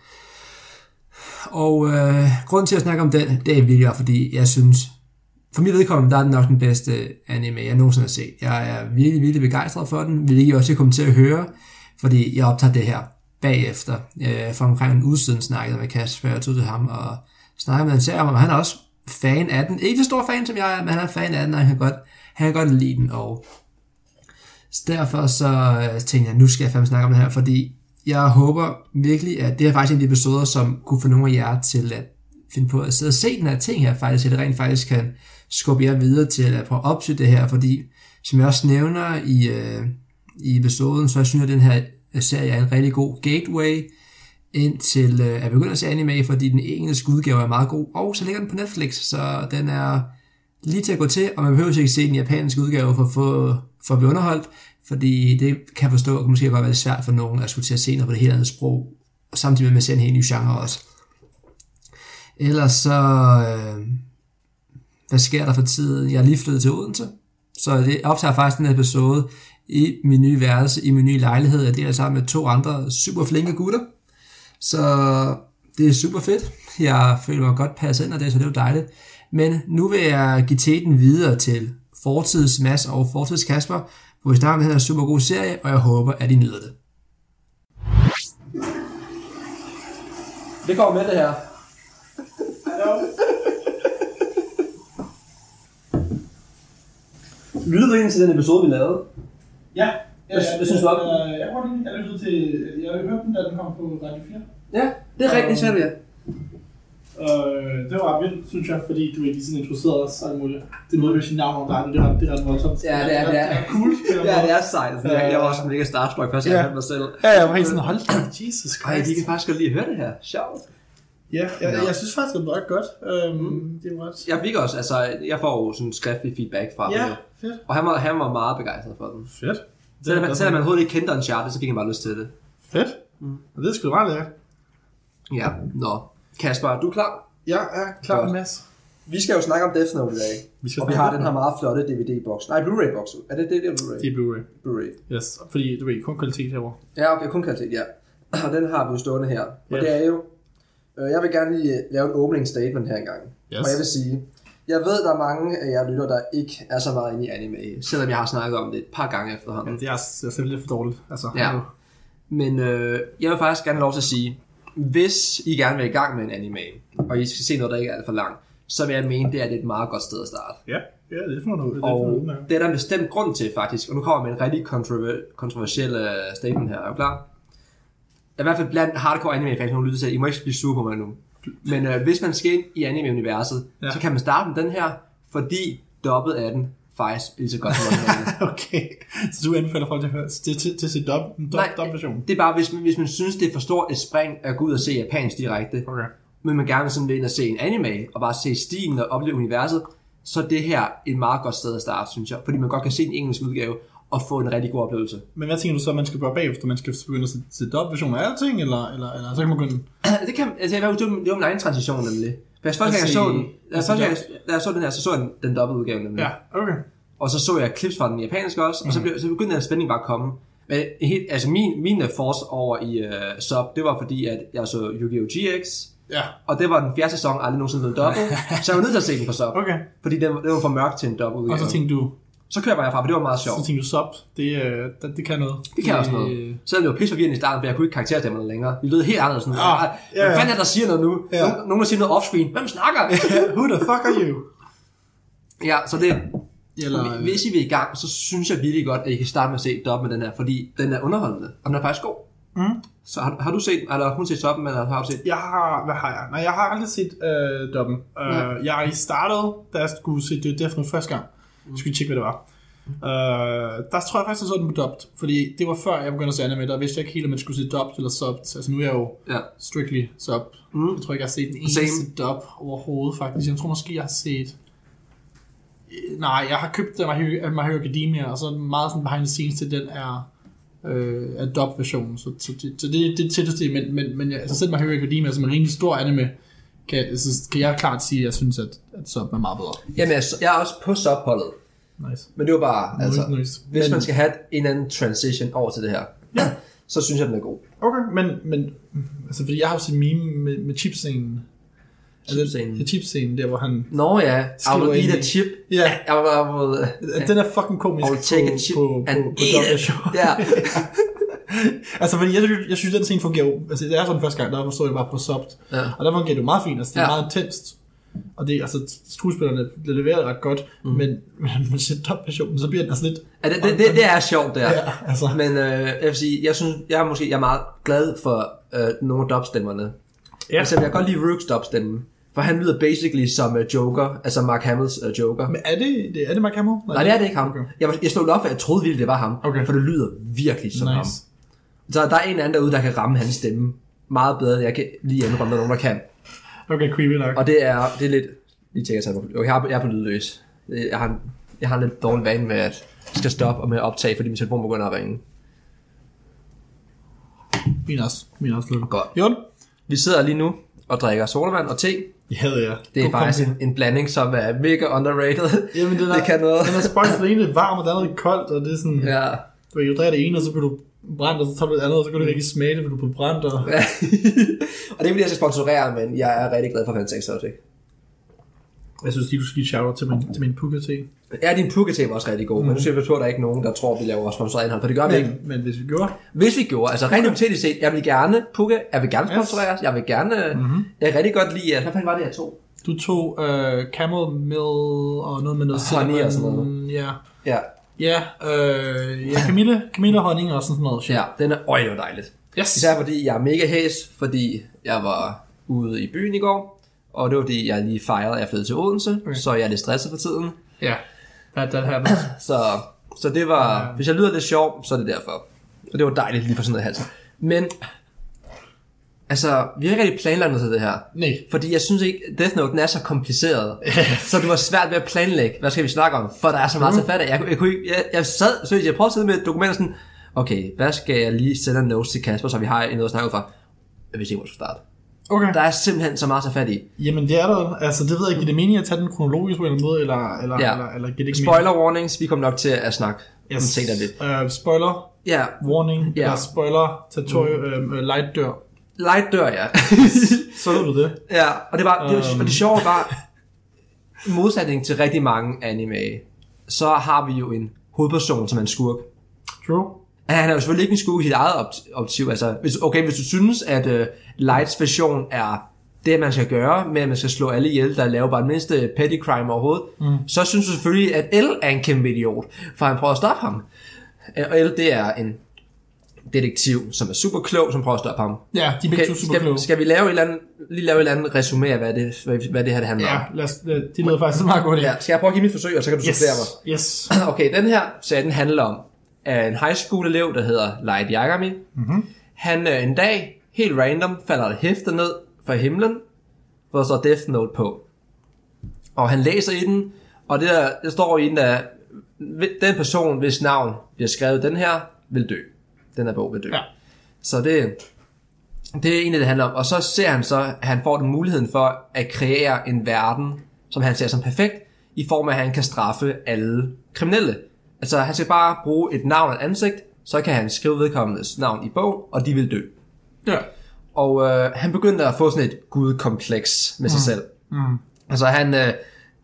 Og øh, grunden til at snakke om den, det er virkelig fordi jeg synes, for mit vedkommende, der er den nok den bedste anime, jeg nogensinde har set. Jeg er virkelig, virkelig begejstret for den, vil I også komme til at høre, fordi jeg optager det her bagefter. Øh, for omkring en uge siden snakkede med Kasper, jeg tog til ham og snakkede med en serie om, han er også fan af den. Ikke så stor fan som jeg er, men han er fan af den, og han kan godt, han kan godt lide den, og så derfor så øh, tænkte jeg, nu skal jeg fandme snakke om det her, fordi jeg håber virkelig, at det er faktisk en af de episoder, som kunne få nogle af jer til at finde på at sidde og se den her ting her faktisk, at det rent faktisk kan skubbe jer videre til at prøve at opsøge det her, fordi som jeg også nævner i, øh, i episoden, så jeg synes jeg, at den her øh, serie er en rigtig god gateway ind til øh, at begynde at se anime, fordi den engelske udgave er meget god, og så ligger den på Netflix, så den er lige til at gå til, og man behøver ikke se den japanske udgave for at få for at blive underholdt, fordi det kan jeg forstå, at det måske godt være lidt svært for nogen at skulle til at se noget på det helt andet sprog, og samtidig med at man ser en helt ny genre også. Ellers så, øh, hvad sker der for tiden? Jeg er lige flyttet til Odense, så det optager faktisk den episode i min nye værelse, i min nye lejlighed. Jeg deler sammen med to andre super flinke gutter. Så det er super fedt. Jeg føler mig godt passet ind af det, så det er jo dejligt. Men nu vil jeg give teten videre til Fortids Mads og Fortids Kasper, hvor vi starter med den her super god serie, og jeg håber, at I nyder det. Det kommer med det her. Lyttede du egentlig til den episode, vi lavede? Ja. Hvad, hvad synes du om den? Jeg, jeg, jeg, jeg lyttede til, jeg hørte den, da den kom på Radio 4. Ja, det er rigtigt, så ja. Øh, det var ret vildt, synes jeg, fordi du ikke sådan introducerede os og alt muligt. Det måde, at sige navn om dig, det er ret, det er ret voldsomt. Ja, det er, det er. Det er cool. Ja, det er sejt. Jeg, jeg var også mega starstruck først, jeg Ja. hørte mig selv. Ja, jeg var helt sådan, hold da, Jesus Ej, Christ. de kan faktisk godt lide at høre det her. Sjovt. Ja, jeg, Nå. jeg synes faktisk, det var ret godt. Øhm, det var ret... Jeg fik også, altså, jeg får jo sådan skriftlig feedback fra Ja, fedt. Og han var, han var meget begejstret for den. Fedt. Selvom, man, selvom man overhovedet ikke kendte Uncharted, så fik han bare lyst til det. Fedt. Mm. Det er sgu da meget lækkert. Ja, nå. Kasper, er du klar? Jeg er klar Godt. Mads. Vi skal jo snakke om Death Note i dag. Vi skal Og vi har den her meget flotte DVD-boks. Nej, Blu-ray-boks. Er det det, det er Blu-ray? Det er Blu-ray. Blu-ray. Yes, fordi du ved, kun kvalitet herovre. Ja, okay, kun kvalitet, ja. [CLEARS THROAT] Og den har vi jo stående her. Og Ja. det er jo... Øh, jeg vil gerne lige lave en opening statement her engang. Yes. Og jeg vil sige, jeg ved, der er mange af jer lytter, der ikke er så meget inde i anime, selvom jeg har snakket om det et par gange efterhånden. Ja, det er, det er simpelthen for dårligt. Altså, Ja. Men øh, jeg vil faktisk gerne have lov til at sige, hvis I gerne vil i gang med en anime, og I skal se noget, der ikke er alt for langt, så vil jeg mene, det er et meget godt sted at starte. Ja, ja, det er for noget. Det er Og noget. det er der en bestemt grund til faktisk, og nu kommer jeg med en rigtig kontrover- kontroversiel uh, statement her, er du klar? I hvert fald blandt hardcore anime fans, nu lytter til, I må ikke blive sure på mig nu. Men uh, hvis man skal ind i anime-universet, Ja. ja. så kan man starte med den her, fordi dobbet af den faktisk lige så godt som originalen. [LAUGHS] okay, så du anbefaler folk til at høre til, til, til se dub, dub, Nej. dub version. Det er bare, hvis man, hvis man synes, det er for stort et spring at gå ud og se japansk direkte, Okay. men man gerne sådan vil ind og se en anime, og bare se stilen og opleve universet, så er det her et meget godt sted at starte, synes jeg. Fordi man godt kan se en engelsk udgave, og få en rigtig god oplevelse. Men hvad tænker du så, man skal gøre bagefter? Man skal begynde at se, se dub-version af alting, eller, eller, eller så kan man begynde... [CLEARS THROAT] det kan, altså, jeg, var, det var min egen transition nemlig. Jeg første gang, jeg så den, altså gang, dub. jeg, jeg så den her, så så jeg den, den dobbelt udgave nemlig. Ja, okay. Og så så jeg clips fra den japanske også, og så, blev, så begyndte den spænding bare at komme. Men helt, altså min, min force over i uh, sub, det var fordi, at jeg så Yu-Gi-Oh! GX, Ja, og det var den fjerde sæson, aldrig nogensinde blevet dobbelt, [LAUGHS] så jeg var nødt til at se den på sub. okay. Fordi den, den var for mørk til en dobbelt Og så tænkte du, så kører jeg bare herfra, for det var meget så sjovt. tænkte du sub, det, øh, det, det kan noget. Det kan også noget. Selvom det var pisse forvirrende i starten, for jeg kunne ikke karakterstemmerne længere. Vi lød helt anderledes. Sådan, Ah, ja, Hvad fanden er der, siger noget nu? Ja. Nogen, nogen der siger noget offscreen. Hvem snakker? Who the fuck are you? ja, så det, Eller, hvis I vil i gang, så synes jeg virkelig godt, at I kan starte med at se dub med den her, fordi den er underholdende, og den er faktisk god. Mm. Så har, har du set, eller hun set subben, eller har du set? Jeg har, hvad har jeg? Nej, jeg har aldrig set øh, dubben. Nej. Øh, jeg startede, da jeg skulle se det Death Note første gang. Jeg skulle tjekke, hvad det var. Øh, der tror jeg faktisk, jeg så den på dubbed. Fordi det var før, jeg begyndte at se anime. Der vidste jeg ikke helt, om man skulle se dubbed eller subbed. Altså nu er jeg jo Ja. strictly sub. Mm. Jeg tror ikke, jeg har set den eneste Same. dub overhovedet, faktisk. Jeg tror måske, jeg har set... Øh, Nej, jeg har købt Hero, My Hero Academia, og så meget sådan behind the scenes til den er, øh, er dub-versionen. Så, så, det, så det, det er det tætteste, men, men, men jeg, altså selv My Hero Academia, som er en rimelig stor anime, kan, så kan jeg klart sige, at jeg synes, at, at sub er meget bedre. Jamen, jeg, jeg er også på subholdet, Nice. men det var bare, altså, Nice, nice. hvis Men- man skal have en anden transition over til det her, Ja. så synes jeg, den er god. Okay, men, men altså, fordi jeg har jo set meme med, med chipscenen. Chipscenen? Ja, chipscenen, der hvor han... Nå ja, I will eat a chip. Ja, I will, I will, den er fucking komisk I will take a chip på, and på, på eat it. Ja. [LAUGHS] [LAUGHS] Altså, fordi jeg, synes- jeg synes, den scene fungerer jo... Altså, det er sådan første gang, der forstod jeg bare på subbed. Ja. Og der fungerer det jo meget fint. Altså, det er Ja. meget intenst. Og det, altså, skuespillerne bliver leveret ret godt. Mm. Men, [LAUGHS] men man ser dub-versionen, så bliver den altså lidt... Ja, det, det, det, det er sjovt, det er. Ja, altså. Men øh, jeg vil sige, jeg synes, jeg er måske jeg er meget glad for øh, nogle af dubstemmerne. Ja. Ja. Altså, jeg kan godt lide Rooks dubstemme. For han lyder basically som uh, Joker, altså Mark Hamills uh, Joker. Men er det, det, er det Mark Hamill? Nej, det er det ikke ham. Okay. Jeg, jeg slog det op, for jeg troede virkelig, det var ham. Okay. For det lyder virkelig som Nice. ham. Så der er en anden derude, der kan ramme hans stemme meget bedre, end jeg kan lige indrømme, der er nogen, der kan. Okay, creepy nok. Og det er, det er lidt... Lige tjekke, jeg, okay, jeg, er, jeg er på lydløs. Jeg har, jeg har en lidt dårlig vane med, at jeg skal stoppe og med at optage, fordi min telefon begynder at ringe. Min også. Min også lidt. Godt. Jorden? Vi sidder lige nu og drikker sodavand og te. Det havde jeg. Det er God faktisk en, en blanding, som er mega underrated. Jamen, den er, det kan noget. Den er spøjt, for det ene er varmt, og det andet er koldt, og det er sådan... Ja. Du drikker det ene, og så bliver du brændt, og så tager du det andet, og så kan du ikke smage det, fordi du bliver brændt. Og... ja. [LAUGHS] og det er fordi, jeg skal sponsorere, men jeg er rigtig glad for Fantastic Exotic. Jeg synes lige, du skal give et shout til min, til min puka te. Ja, din puka te var også rigtig god, mm. men nu skal jeg på, at der er ikke nogen, der tror, vi laver sponsoreret indhold, for det gør vi ikke. Men, men hvis vi gjorde... Hvis vi gjorde, altså rent hypotetisk set, jeg vil gerne puka, jeg vil gerne sponsorere, jeg vil gerne, mm-hmm. jeg kan rigtig godt lide, hvad fanden var det, jeg tog? Du tog øh, camel mill og noget med noget Honey og sådan cinnamon. noget. Ja. Ja, Ja, øh, ja Camille, Camille og honning og sådan noget. shit. ja den er, øj, det var dejligt. Yes. Især fordi jeg er mega hæs, fordi jeg var ude i byen i går, og det var fordi, jeg lige fejrede, at jeg flyttede til Odense, okay. så jeg er lidt stresset for tiden. Ja, that, that happens. [CLEARS THROAT] Så, så det var, hvis jeg lyder lidt sjov, så er det derfor. Og det var dejligt lige for sådan noget halsen. Men, altså, vi har ikke rigtig planlagt noget til det her. Nej. Fordi jeg synes ikke, Death Note den er så kompliceret. [LAUGHS] så det var svært ved at planlægge, hvad skal vi snakke om? For der er så meget til fat af. Jeg, jeg, ikke, jeg, jeg sad, så jeg prøvede at sidde med et dokument sådan, okay, hvad skal jeg lige sende en notes til Kasper, så vi har noget at snakke ud fra? Jeg vidste ikke, hvor jeg skulle starte. Okay. Der er simpelthen så meget at fat i. Jamen det er der, altså det ved jeg ikke, det mening at tage den kronologisk på en eller anden måde, eller, eller, Ja. eller, eller giver det ikke Spoiler warnings, vi kommer nok til at snakke mening? om ting der lidt. Uh, spoiler, Ja, warning, Ja. eller spoiler, territorium, mm. uh, light dør. Light dør, ja. [LAUGHS] Så du det. ja, og det var, det, var, Um. og det sjove var, i modsætning til rigtig mange anime, så har vi jo en hovedperson, som er en skurk. True. Han er jo selvfølgelig ikke en skue i sit eget opt- optiv. Altså, hvis, okay, hvis du synes, at uh, Lights version er det, man skal gøre, med at man skal slå alle ihjel, der laver bare den mindste petty crime overhovedet, mm. så synes du selvfølgelig, at L er en kæmpe idiot, for han prøver at stoppe ham. Øh, Og L, det er en detektiv, som er super klog, som prøver at stoppe ham. Ja, de er Okay, super kloge. skal, skal vi lave et eller andet, lige lave et eller andet resume af, hvad det, hvad, hvad det her det handler Ja, om? lad os, øh, det lyder faktisk en meget god idé. Ja, skal jeg prøve at give mit forsøg, og så kan du Yes, supplere mig? yes. [CLEARS THROAT] Okay, den her serie, den handler om en high school elev, der hedder Light Yagami. Mm-hmm. Han øh, en dag, helt random, falder et hæfte ned fra himlen, hvor der står Death Note på. Og han læser i den, og det der, der står i den, at den person, hvis navn bliver skrevet den her, vil dø. Den her bog vil dø. Ja. Så det, det er egentlig, det handler om. Og så ser han så, at han får den muligheden for at kreere en verden, som han ser som perfekt, i form af, at han kan straffe alle kriminelle. Altså, han skal bare bruge et navn og et ansigt, så kan han skrive vedkommendes navn i bog, og de vil dø. Ja. Og øh, han begyndte at få sådan et gudkompleks med sig mm. selv. Mm. Altså, han, øh,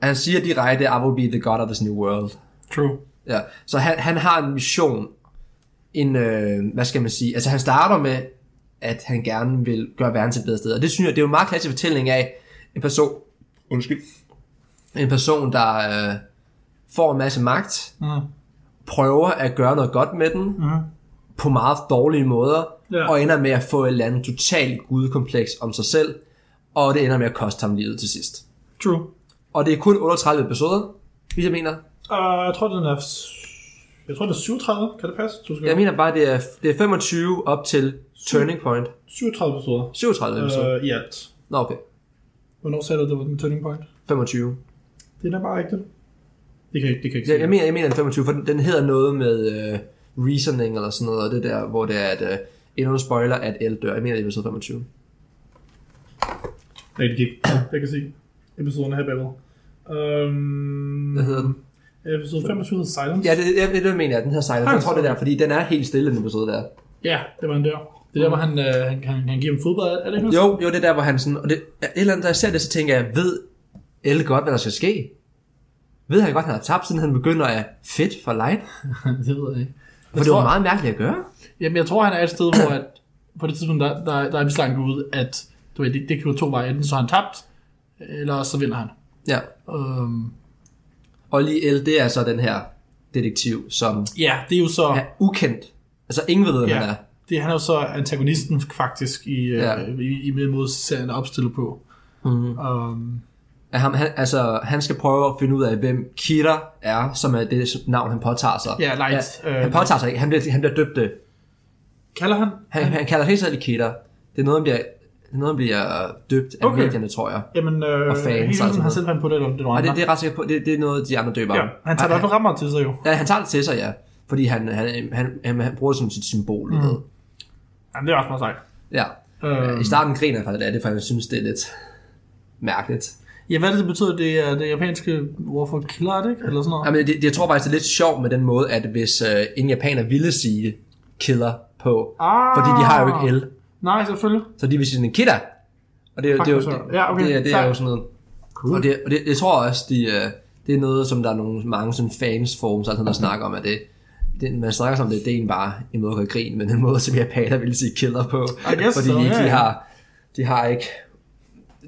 han siger direkte, I will be the god of this new world. True. Ja, så han, han har en mission, en, øh, hvad skal man sige, altså han starter med, at han gerne vil gøre verden til et bedre sted, og det synes jeg, det er jo en meget klassisk fortælling af en person, undskyld, en person, der øh, får en masse magt, Mm. prøver at gøre noget godt med den, Mm. på meget dårlige måder, Ja. og ender med at få et eller andet totalt gudkompleks om sig selv, og det ender med at koste ham livet til sidst. True. Og det er kun 38 episoder, hvis jeg mener. Uh, jeg tror, den er... Jeg tror, det er 37. Kan det passe? Du skal Jeg mener bare, det er, det er 25 op til Turning Point. 37 episoder. 37 episoder. Uh, I alt. Nå, okay. Hvornår sagde du, det var den turning point? 25. Det er da bare rigtigt. Det kan, det kan ikke Jeg, jeg, mener, jeg mener den 25, for den, den hedder noget med uh, reasoning eller sådan noget, og det der, hvor det er, at uh, endnu en spoiler, at El dør. Jeg mener, det er episode 25. Nej, det gik. Jeg [COUGHS] kan se episoden her bagved. Um, Hvad hedder den? Episode 25 hedder Silence. Ja, det, jeg, det, det mener jeg, den her Silence. Jeg tror, det er der, fordi den er helt stille, den episode der. ja det var den der. Det er der, hvor han, øh, han, han, han giver dem fodbold. Er det ikke Jo, jo, det er der, hvor han sådan... Og det, et eller andet, da jeg ser det, så tænker jeg, ved Elle godt, hvad der skal ske? Ved han godt, han har tabt, siden han begynder at fedt for light? [LAUGHS] det ved jeg ikke. For det var meget mærkeligt at gøre. Jamen, jeg tror, han er et sted, hvor at, på det tidspunkt, der, der, der er vi langt ude, at du ved, det, det kan gå to veje. Enten så har han tabt, eller så vinder han. Ja. Um, Og lige Elle, det er så den her detektiv, som ja, det er jo så... er ukendt. Altså, ingen ved, hvem Ja. han er. Det, han er jo så antagonisten faktisk i, Ja. ja. i, i med måde serien er opstillet på. Mm-hmm. Um, At ham, han, altså, han skal prøve at finde ud af, hvem Kira er, som er det navn, han påtager sig. ja, Light. Ja, øh, han påtager sig ikke. Han bliver, han bliver døbt det. kalder han? Han, han kalder helt selv Kira. Det er noget, han bliver, det er noget, han bliver døbt af Okay. medierne, tror jeg. Jamen, øh, Og fans, hele altså tiden har selv på det, eller det Og noget det, det er ret sikkert på, det, det er noget, de andre døber Ja, han tager det og rammer til sig jo. Ja, han tager det til sig, ja. Fordi han, han, han, han, han bruger det som sit symbol, mm. ved. Jamen, det er også meget sejt. Ja. Øh, I starten griner han faktisk af det, for han synes, det er lidt mærkeligt. ja, hvad det, det betyder? Det er det japanske ord for killer, er det ikke? Eller sådan noget? Jamen, det, det, jeg tror faktisk, det er lidt sjovt med den måde, at hvis uh, en japaner ville sige killer på, Ah. fordi de har jo ikke L, Nej, selvfølgelig. så de vil sige sådan kidda. Og det, er jo- det, er jo- Fuck, det, hvor så. Ja, okay. det, er- det er jo sådan noget. Cool. Og, det, og det, jeg tror også, de, uh, det er noget, som der er nogle, mange sådan fans forums, altså, der snakker om, at det, det, man snakker som det, det er egentlig bare en måde at gøre grin, men en måde, som japaner ville sige killer på. I guess fordi so, de, ikke, ja, de, ja. har, de har ikke,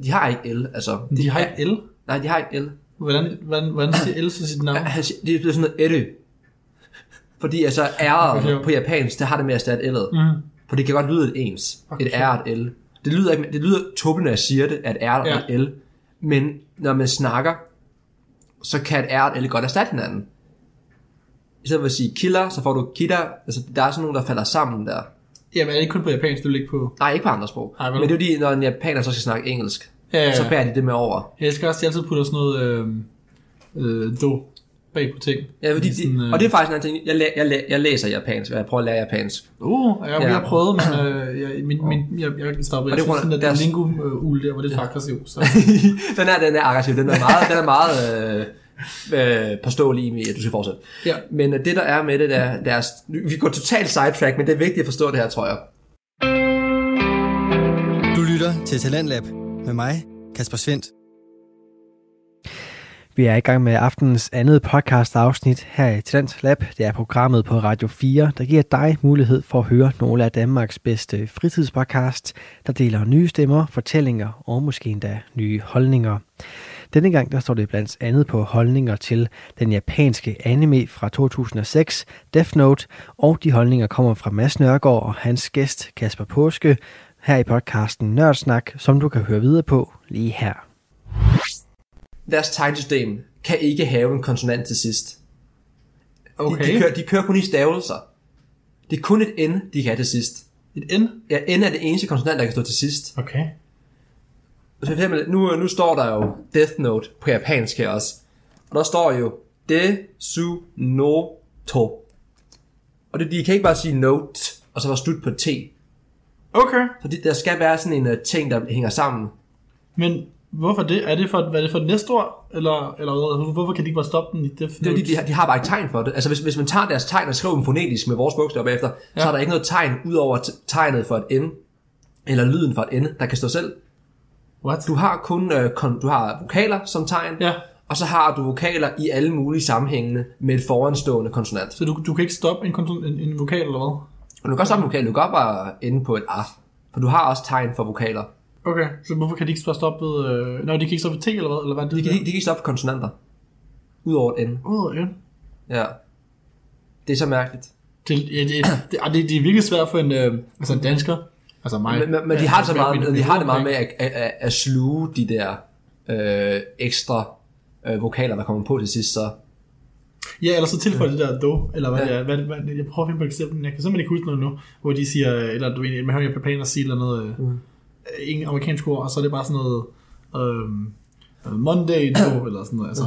de har ikke L, altså. De har ikke L. Nej, de har ikke L. Hvordan, hvordan, hvordan siger L så sit navn? Han siger- Det er sådan noget Eddie. Fordi altså R'et Okay. på japansk, det har det med at erstatte L'et. Mm. For det kan godt lyde lidt ens. Okay. Et R og et L. Det lyder, ikke, det lyder tåbeligt, når jeg siger det, at R og Ja. et L. Men når man snakker, så kan et R og et L godt erstatte hinanden. I stedet for at sige killer, så får du kidda. Altså, der er sådan nogle, der falder sammen der. Jamen, er det ikke kun på japansk, du ligger på? Nej, ikke på andre sprog. Ej? Men det er jo fordi, når en japaner så skal snakke engelsk, Ja, ja, så bærer de det med over. Jeg elsker også, de altid putter sådan noget øh, øh, do bag på ting. Ja, fordi Sådan, de, øh, og det er faktisk en anden ting. Jeg, læ, jeg, læ, jeg læser japansk, og jeg prøver at lære japansk. Uh, jeg, Ja. jeg har prøvet, men øh, [CLEARS THROAT] jeg, min, min, jeg, jeg Jeg det er synes sådan, at deres- den lingo-ul der var lidt for aggressiv. Så. [LAUGHS] den er, den er aggressiv, den er meget, den er meget øh, øh, påståelig i, at du skal fortsætte. Ja. Men øh, det der er med det, der, deres, vi går totalt sidetrack, men det er vigtigt at forstå det her, tror jeg. Du lytter til Talentlab med mig, Kasper Svendt. Vi er i gang med aftenens andet podcast afsnit her i Talent Lab. Det er programmet på Radio 4, der giver dig mulighed for at høre nogle af Danmarks bedste fritidspodcast, der deler nye stemmer, fortællinger og måske endda nye holdninger. Denne gang der står det blandt andet på holdninger til den japanske anime fra 2006, Death Note, og de holdninger kommer fra Mads Nørgaard og hans gæst Kasper Påske her i podcasten Nørdsnak, som du kan høre videre på lige her. Deres tegnsystem kan ikke have en konsonant til sidst. Okay. De, de, kører, de kører kun i stavelser. Det er kun et N, de kan have til sidst. Et N? Ja, N er det eneste konsonant, der kan stå til sidst. Okay. Så for eksempel, nu, nu står der jo Death Note på japansk her også. Og der står jo Desu no to. Og det, de kan ikke bare sige note, og så var slut på T. Okay. Så det, der skal være sådan en uh, ting, der hænger sammen. Men hvorfor det? Er det for, hvad er det for et næste ord? Eller, eller hvad? hvorfor kan de ikke bare stoppe den det? Det fordi, de, har- de har bare ikke tegn for det. Altså hvis, hvis man tager deres tegn og skriver dem fonetisk med vores bogstaver bagefter, ja. så er der ikke noget tegn ud over tegnet for et N, eller lyden for et N, der kan stå selv. What? Du har kun øh, kon- du har vokaler som tegn, Ja. og så har du vokaler i alle mulige sammenhænge med et foranstående konsonant. Så du, du kan ikke stoppe en, konton- en, en vokal eller hvad? Du kan også stoppe en vokal, du kan godt bare ende på et A, for du har også tegn for vokaler. Okay. Så hvorfor kan de ikke stoppe ved... Øh... Nå, de kan ikke stoppe ved T eller hvad? Eller hvad er det? De kan, ikke- de kan ikke stoppe konsonanter. Udover et N. Åh, ja. Ja. Det er så mærkeligt. Det, ja, det, det, det, det er virkelig svært for en, øh, altså en dansker, altså mig. Men, men, men de har så meget, mit- de har det meget med at, at, at, at sluge de der øh, ekstra øh, vokaler, der kommer på til sidst, så Ja, eller så tilføje det der do, eller hvad Ja. det er. Hvad, hvad, jeg prøver at finde på et eksempel, jeg kan simpelthen ikke huske noget nu, hvor de siger, eller du ved, man hører japaner sige eller noget, mm. Ingen amerikansk ord, og så er det bare sådan noget, øhm, Monday do, eller sådan noget, altså.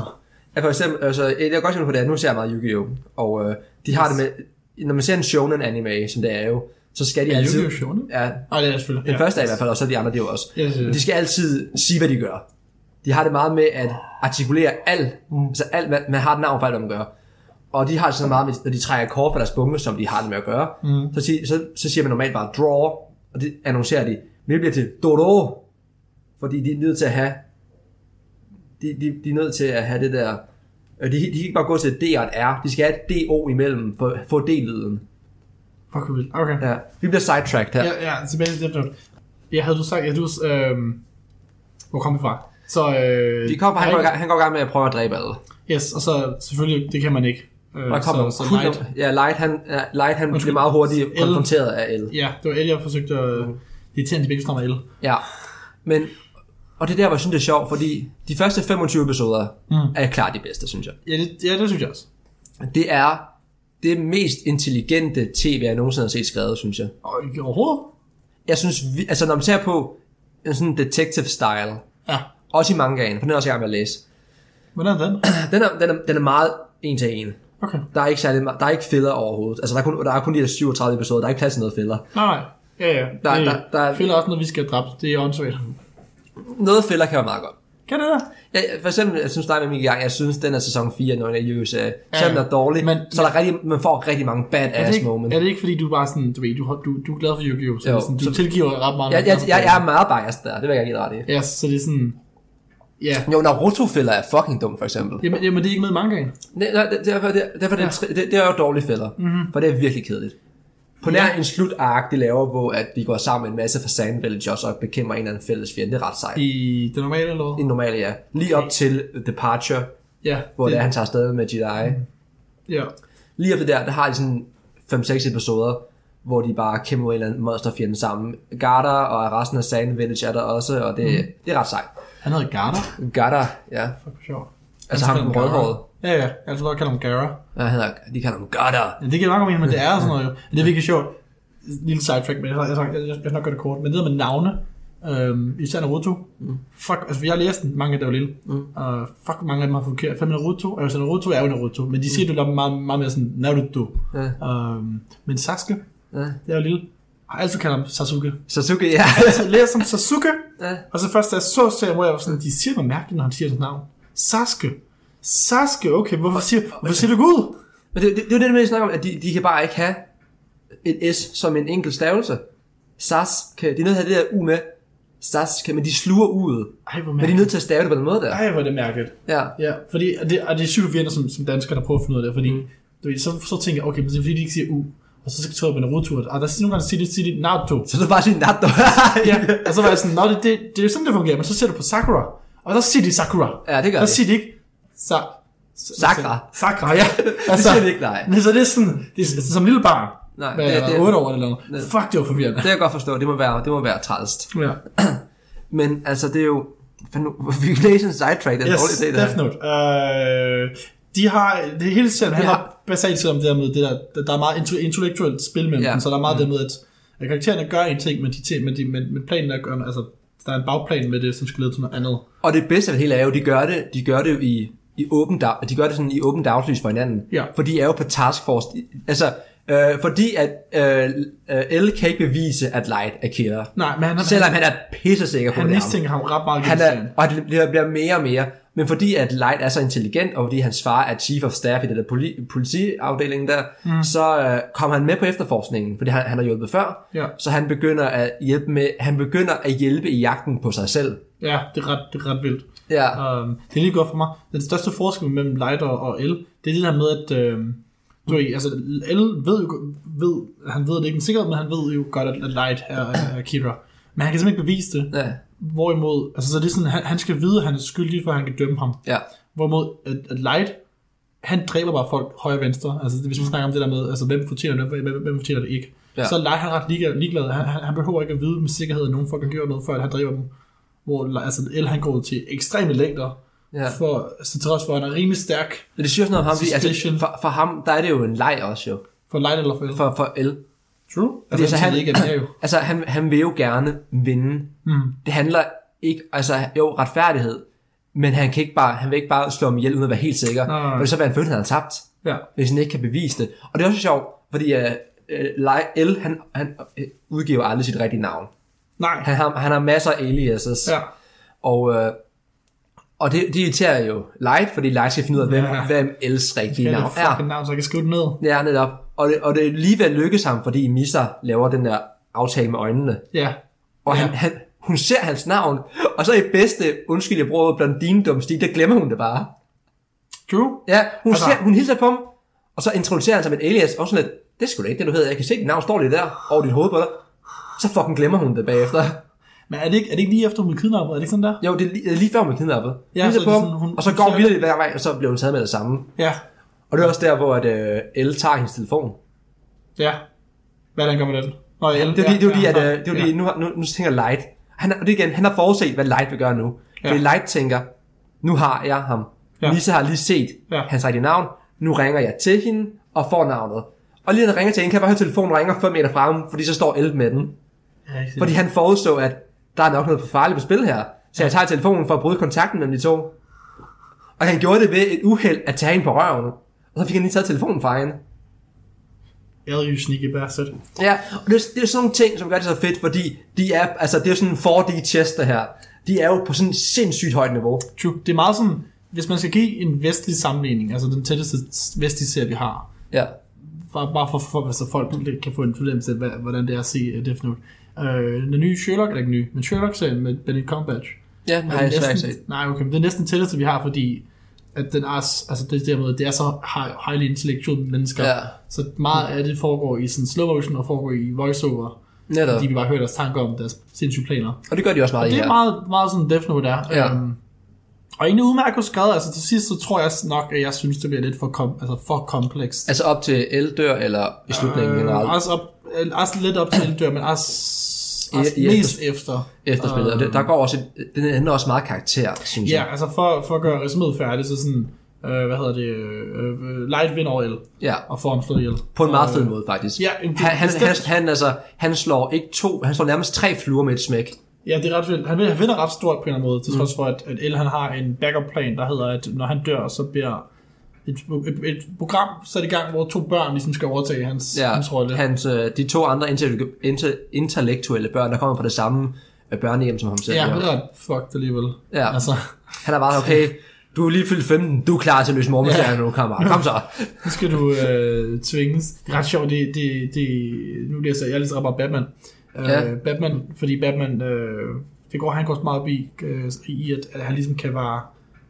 Ja, for eksempel, altså, jeg kan godt eksempel på det, at nu ser jeg meget Yu-Gi-Oh! Og øh, de har det med, når man ser en shonen anime, som det er jo, så skal de Er altid... Yu-Gi-Oh! shonen? Ja, Nej, det er selvfølgelig. den første er i hvert fald, og så de andre, det er jo også. Ja, det er- Men de skal altid sige, hvad de gør. De har det meget med at artikulere alt, mm. altså alt, hvad- man har et navn for alt, hvad man gør. Og de har det sådan meget med, når de trækker kort fra deres bunke, som de har det med at gøre, mm. så, sig, så, så siger man normalt bare draw, og det annoncerer de. Men det bliver til dodo, fordi de er nødt til at have, de, de, de er nødt til at have det der, øh, de, de kan ikke bare gå til D og et R, de skal have et DO imellem for få D-lyden. Fuck, vildt. Okay. Ja. Vi bliver sidetracked her. Ja, ja, tilbage til Death Note. Ja, havde du sagt, ja, du, øhm, hvor kom vi fra? Så, øh, De kommer, han, går, han går i gang med at prøve at dræbe alle. Yes, og så selvfølgelig, det kan man ikke. Øh, Der kommer så, så Light, ja, Light, han, ja, Light, han Undskyld. bliver meget hurtigt konfronteret af El. ja, det var El, jeg forsøgte at... Det er de begge stammer El. Ja, men, og det er der, hvor jeg synes, det er sjovt, fordi de første 25 episoder mm. er klart de bedste, synes jeg. Ja, det, ja, det synes jeg også. Det er det mest intelligente tv, jeg nogensinde har set skrevet, synes jeg. Og ikke overhovedet? Jeg synes, vi, altså når man ser på en sådan detective style, Ja. også i mangaen, for den er også i gang med at læse, Hvordan er den? [CLEARS THROAT] den er, den er, den er meget en til en. Okay. Der er ikke særlig, der er ikke filler overhovedet. Altså, der er kun, der er kun de her 37 episoder, der er ikke plads til noget filler. Nej. Ja, ja. Der- det, der- der er- også, når vi skal dræbe. Det er åndssvagt. Noget filler kan være meget godt. Kan det der? Ja, for eksempel, jeg synes, der er med gang, jeg synes, den er sæson 4, når den er USA. Selvom Ja, den er dårlig, men- så er der rigtig, man får rigtig mange badass ikke, moments. er det ikke fordi, du bare sådan, du ved, du, du, du er glad for Yu-Gi-Oh! Så, Jo, sådan, du så- tilgiver ret meget. Jeg, jeg, jeg, jeg er meget biased der, det vil jeg dig ret i. Ja, så det er sådan... Ja. Jo, Naruto-filler er fucking dum, for eksempel. Jamen, jamen, det er ikke med i mangaen. Nej, nej, Derfor, det, derfor det, det, det, det er jo dårlige filler, mm-hmm. for det er virkelig kedeligt. På nær en slutark, de laver, hvor at de går sammen med en masse fra Sand Villagers og bekæmper en eller anden fælles fjende. Det er ret sejt. I, det normale, eller I normale, ja. Lige op til Departure, Ja. hvor det, det er, han tager afsted med Jedi. Ja. Lige efter der, der har de sådan 5-6 episoder, hvor de bare kæmper en eller anden monsterfjende sammen. Garda og resten af Sand Village er der også, og det, mm. det er ret sejt. Han hedder Garda. Garda, ja. Fuck, sjovt. Altså Han ham den rødhårede. Gara. Ja, ja. Jeg altid godt kalde ham Gara. Ja, han hedder, de kalder ham Garda. Ja, det giver nok mening, men det er sådan noget jo. Men det er virkelig sjovt. Lille sidetrack, men jeg, jeg, jeg, jeg, jeg nok gøre det kort. Men det der med navne, øhm, især Naruto. Mm. Fuck, altså jeg læste den, mange af der var lille. Mm. Og fuck, mange af dem har forkert. For Naruto, altså Naruto er jo Naruto, men de siger det jo meget, meget mere sådan Naruto. Ja. Øhm, men Sasuke, Ja. det er jo lille. Jeg har altid kaldt ham Sasuke. Sasuke, ja. Jeg læser som Sasuke, Ja. og så først da jeg så serien, hvor jeg var sådan, de siger noget mærkeligt, når han siger deres navn. Sasuke. Sasuke, okay, hvorfor siger, hvorfor siger du Gud? Men det, det, det er det, at snakker om, at de, de kan bare ikke have et S som en enkelt stavelse. SAS kan, de er nødt til at have det der U med. Skal, men de sluger ud. Ej, hvor Men de er mærkeligt. nødt til at stave det på den måde der. Ej, hvor er det mærkeligt. Ja. Ja, fordi, og det, og det er sygt forvirrende som, som dansker, der prøver at finde ud af det, fordi mm. du ved, så, så tænker jeg, okay, men det er fordi, de ikke siger U, og så skal jeg på en rodtur, og der er nogle gange, siger de, siger de Naruto. Så du bare sige natto. [LAUGHS] Ja, og så var jeg sådan, nå, det, det, det er sådan, det fungerer, men så ser du på Sakura, og der siger de Sakura. Ja, det gør Der de. siger de ikke Sa Sakra. Sakra, ja. [LAUGHS] Det siger de ikke, nej. Men så det er sådan, det er, som lille barn. Nej, Hvad, det- det, det- det, 8 år eller noget. Fuck, det var forvirrende. Det kan jeg godt forstå. Det må være, det må være trælst. Ja. [CLEARS THROAT] Men altså, det er jo... [LAUGHS] Vi en sidetrack, det er Yes, dårlig idé, det her. Death Note. Øh, de har, det hele serien handler har- basalt set om det der med, det der, der- er meget intellektuelt spil mellem Ja. dem, så der er meget det med, at, at karaktererne gør en ting, men, de, men, de, men, men planen er, at gøre- altså, der er en bagplan med det, som skal lede til noget andet. Og det bedste af det hele er jo, de gør det, de gør det jo i, i åben dag, de gør det sådan i åben dagslys for hinanden. Ja. For de er jo på taskforce. Altså, øh, fordi at øh, øh, L kan ikke bevise, at Light er killer. Nej, men han, han, Selvom han er pissesikker på han det. mistænker ham ret meget han er, og det bliver, bliver mere og mere. Men fordi at Light er så intelligent, og fordi hans far er chief of staff i det der poli, politiafdelingen der, mm. så øh, kommer han med på efterforskningen, fordi han, han har hjulpet før. Ja. Så han begynder at hjælpe med, han begynder at hjælpe i jagten på sig selv. Ja, det er ret, det er ret vildt. Ja. Um, det er lige godt for mig. Den største forskel mellem Light og, og L, det er det der med, at øh, du ved, altså, L ved jo, ved, han ved det ikke en sikkerhed, men han ved jo godt, at, Light er, er, Kira. Men han kan simpelthen ikke bevise det. Ja. Hvorimod, altså så det er sådan, han, han skal vide, at han er skyldig, for han kan dømme ham. ja. Hvorimod, at, at Light, han dræber bare folk højre og venstre. Altså hvis man snakker om det der med, altså hvem fortjener det, hvem, hvem fortjener det ikke. Ja. Så er Light han ret ligeglad. ligeglad. Han, han, han, behøver ikke at vide med sikkerhed, at nogen folk har gjort noget, før at han dræber dem. Hvor altså, El han går til ekstreme længder, Ja. for, så til trods for, at han er rimelig stærk Men det sådan noget om ham, fordi, altså, for, for ham, der er det jo en leg også jo, for Light eller for El. for, for L. True. Fordi Altså, altså, han, ikke, er jo. [CLEARS THROAT] altså han, han vil jo gerne vinde. Mm. Det handler ikke, altså jo, retfærdighed, men han, kan ikke bare, han vil ikke bare slå ham ihjel, uden at være helt sikker. Nej, nej, nej. For så vil han føle, at han har tabt, Ja. hvis han ikke kan bevise det. Og det er også sjovt, fordi uh, L, han, han uh, udgiver aldrig sit rigtige navn. Nej. Han har, han har masser af aliases. Ja. Og, øh, og det, det irriterer jo Light, fordi Light skal finde ud af, hvem, Ja. hvem L's rigtige er navn er. navn, så jeg kan skrive det ned. Ja, netop. Og det, og det lige ved at lykkes ham, fordi Misa laver den der aftale med øjnene. Ja. Og Ja. han, han, hun ser hans navn, og så i bedste, undskyld, jeg bruger blondinedum stil, der glemmer hun det bare. True. Ja, hun, Altså- ser, hun hilser på ham, og så introducerer han som et alias, og sådan lidt, det skulle da ikke det, du hedder. Jeg kan se, dit navn står lige der, over dit hoved på dig. Så fucking glemmer hun det bagefter. Men er det ikke, er det ikke lige efter, hun blev kidnappet? Er det ikke sådan der? Jo, det er lige, lige før hun er kidnappet. Ja, så på sådan, hun- og så går hun videre hver vej, og så bliver hun taget med det samme. Ja. Og det er også der, hvor at, øh, Elle tager hendes telefon. Ja. Hvad er det, han gør med den? Nå, ja, Det er jo er jo fordi, at, ja, øh, det er jo fordi nu, nu, nu tænker Light, han, har- det igen, han har forudset, hvad Light vil gøre nu. Ja. Fordi Light tænker, nu har jeg ham. Ja. Ja. Lisa har lige set Ja. ja. hans rigtige navn. Nu ringer jeg til hende og får navnet. Og lige når jeg ringer til hende, kan jeg bare høre telefonen ringer 5 meter fra ham, fordi så står Elle med den. Ja, Fordi han forudså, at der er nok noget farligt på spil her. Så jeg tager telefonen for at bryde kontakten mellem de to. Og han gjorde det ved et uheld at tage hende på røven. Og så fik han lige taget telefonen fra hende. Havde jo sneaky bastard. Ja, og det er, det er sådan nogle ting, som gør det så fedt, fordi de er, altså det er sådan en 4D chess, det her. De er jo på sådan et sindssygt højt niveau. True. Det er meget sådan, hvis man skal give en vestlig sammenligning, altså den tætteste vestlige serie, vi har, Ja. bare, bare for, for så folk lidt kan få en fornemmelse af, hvordan det er at se Death Note. Uh, den nye Sherlock, eller ikke ny, men Sherlock-serien med Benedict Cumberbatch. Ja, den har jeg svært næsten, set. Nej, okay, men det er næsten tætteste, vi har, fordi at den er, altså det der med, det er så high- highly intellectual mennesker, Ja. så meget af det foregår i sådan slow motion og foregår i voiceover, Netop. fordi vi bare hører deres tanker om deres sindssyge planer. Og det gør de også meget i Det er her. meget, meget sådan Death Note er. Ja. Øhm, og egentlig udmærket skrevet, altså til sidst, så tror jeg nok, at jeg synes, det bliver lidt for, kom, altså for komplekst. Altså op til El dør, eller i slutningen øh, generelt. også, op, øh, også lidt op til Eldør, men også, også I- i mest efter. Efterspillet. Og det, der går også, den ændrer også meget karakter, synes Ja, jeg. altså for, for at gøre resuméet færdigt, så sådan, øh, hvad hedder det, øh, øh, Light vinder over El, Ja, og får ham slået ihjel. på en meget Øh, fed måde faktisk. Ja, det- han, han, han, han, altså, han slår ikke to, han slår nærmest tre fluer med et smæk. Ja, det er ret vildt. Han vinder, han ret stort på en eller anden måde, til trods for, at, at El han har en backup plan, der hedder, at når han dør, så bliver et, et, et program sat i gang, hvor to børn ligesom skal overtage hans, Ja, hans rolle. hans, øh, de to andre inter, inter, intellektuelle børn, der kommer fra det samme øh, børnehjem som ham selv. Ja, det er ret fucked alligevel. Ja. Altså, Han er bare, okay, du er lige fyldt 15, du er klar til at løse mormenslærer nu, kammerat. Kom så. nu skal du øh, tvinges. Det er ret sjovt, det, det, det, nu læser jeg, jeg læser bare Batman. Ja. Øh, Batman, fordi Batman, øh, det går, han går også meget op i, øh, i at, at han ligesom kan være...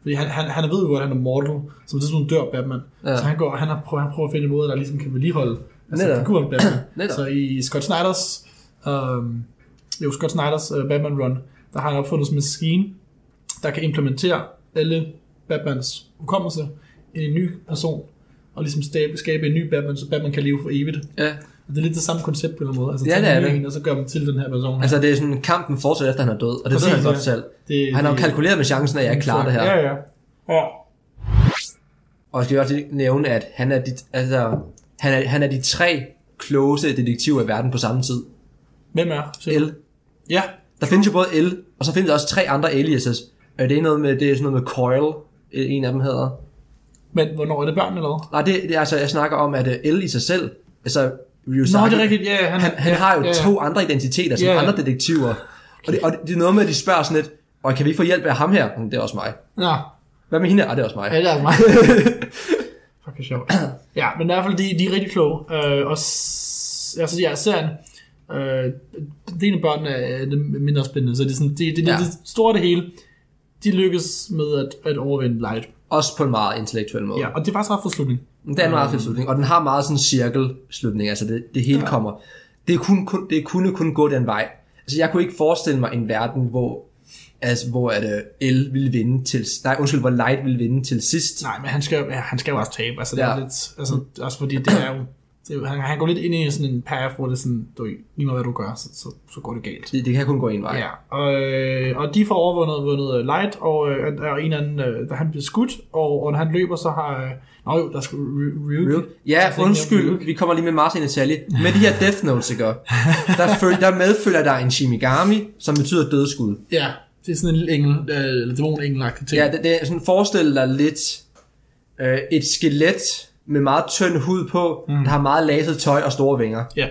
Fordi han, han, han ved jo godt, at han er mortal, så det er sådan dør Batman. Ja. Så han, går, han, har prøvet, han prøver at finde en måde, der ligesom kan vedligeholde altså Netop. figuren Batman. [CLEARS THROAT] Så i Scott Snyders, øhm, jo, Scott Snyders uh, Batman Run, der har han opfundet en maskine, der kan implementere alle Batmans hukommelse i en ny person, og ligesom skabe en ny Batman, så Batman kan leve for evigt. Ja. Og det er lidt det samme koncept på en eller anden måde. Altså, Ja, det er det. En, og så gør man til den her person. Altså, det er sådan, kampen fortsætter efter, han er død, og det Præcis, ved han godt ja. selv. det, Han har jo kalkuleret med chancen, at jeg ikke klarer det her. Ja, ja. ja. Og jeg skal også lige nævne, at han er, de, altså, han er, han er de tre klogeste detektiver i verden på samme tid. Hvem er? L. Ja, Der findes jo både L, og så findes der også tre andre aliases. Øh, Det er, noget med, det er sådan noget med Coil, øh, en af dem hedder. men hvornår er det børn eller hvad? Nej, det, det er altså, jeg snakker om, at øh, L i sig selv, altså Nå, Ryusaki, det er rigtigt. Ja, han, han, han ja, har jo ja, ja. to andre identiteter, som Ja, ja. andre detektiver. Og det, og det er noget med, at de spørger sådan lidt, og kan vi få hjælp af ham her? "Mm, Det er også mig. Nå, Hvad med hende? Ah, det er også mig. ja, det er mig. [LAUGHS] Fucking sjovt. Ja, men i hvert fald, de, de er rigtig kloge. Øh, og s- altså, ja, serien, øh, det af børnene er det mindre spændende, så det er, sådan, det, det, det, Ja. ja. det store det hele. De lykkes med at, at overvinde Light. Også på en meget intellektuel måde. Ja, og det er faktisk ret for slutning. Det er en meget fed slutning, og den har meget sådan en cirkelslutning, altså det, det hele ja. kommer. Det, kunne, kun, det kunne kun gå den vej. Altså jeg kunne ikke forestille mig en verden, hvor, altså, hvor at, uh, L ville vinde til, nej undskyld, hvor Light ville vinde til sidst. Nej, men han skal, ja, han skal jo også tabe. Altså, det Ja. er lidt, altså, også fordi det er jo, det han, han går lidt ind i sådan en path, hvor det er sådan, du, lige meget hvad du gør, så, så, så går det galt. Det, det kan kun gå en vej. Ja, og, øh, og de får overvundet vundet øh, Light, og, øh, og en anden, da han bliver skudt, og, og når han løber, så har... Nå jo, der skal Ryuk. Ja, undskyld, vi kommer lige med meget i detalje. Med de her Death Notes, ikke? Der, føl, der medfølger der en Shimigami, som betyder dødskud. Ja, det er sådan en engel, øh, eller dæmon engelagtig ting. Ja, det, det er sådan, forestil dig lidt øh, et skelet med meget tynd hud på, mm. der har meget laset tøj og store vinger. ja.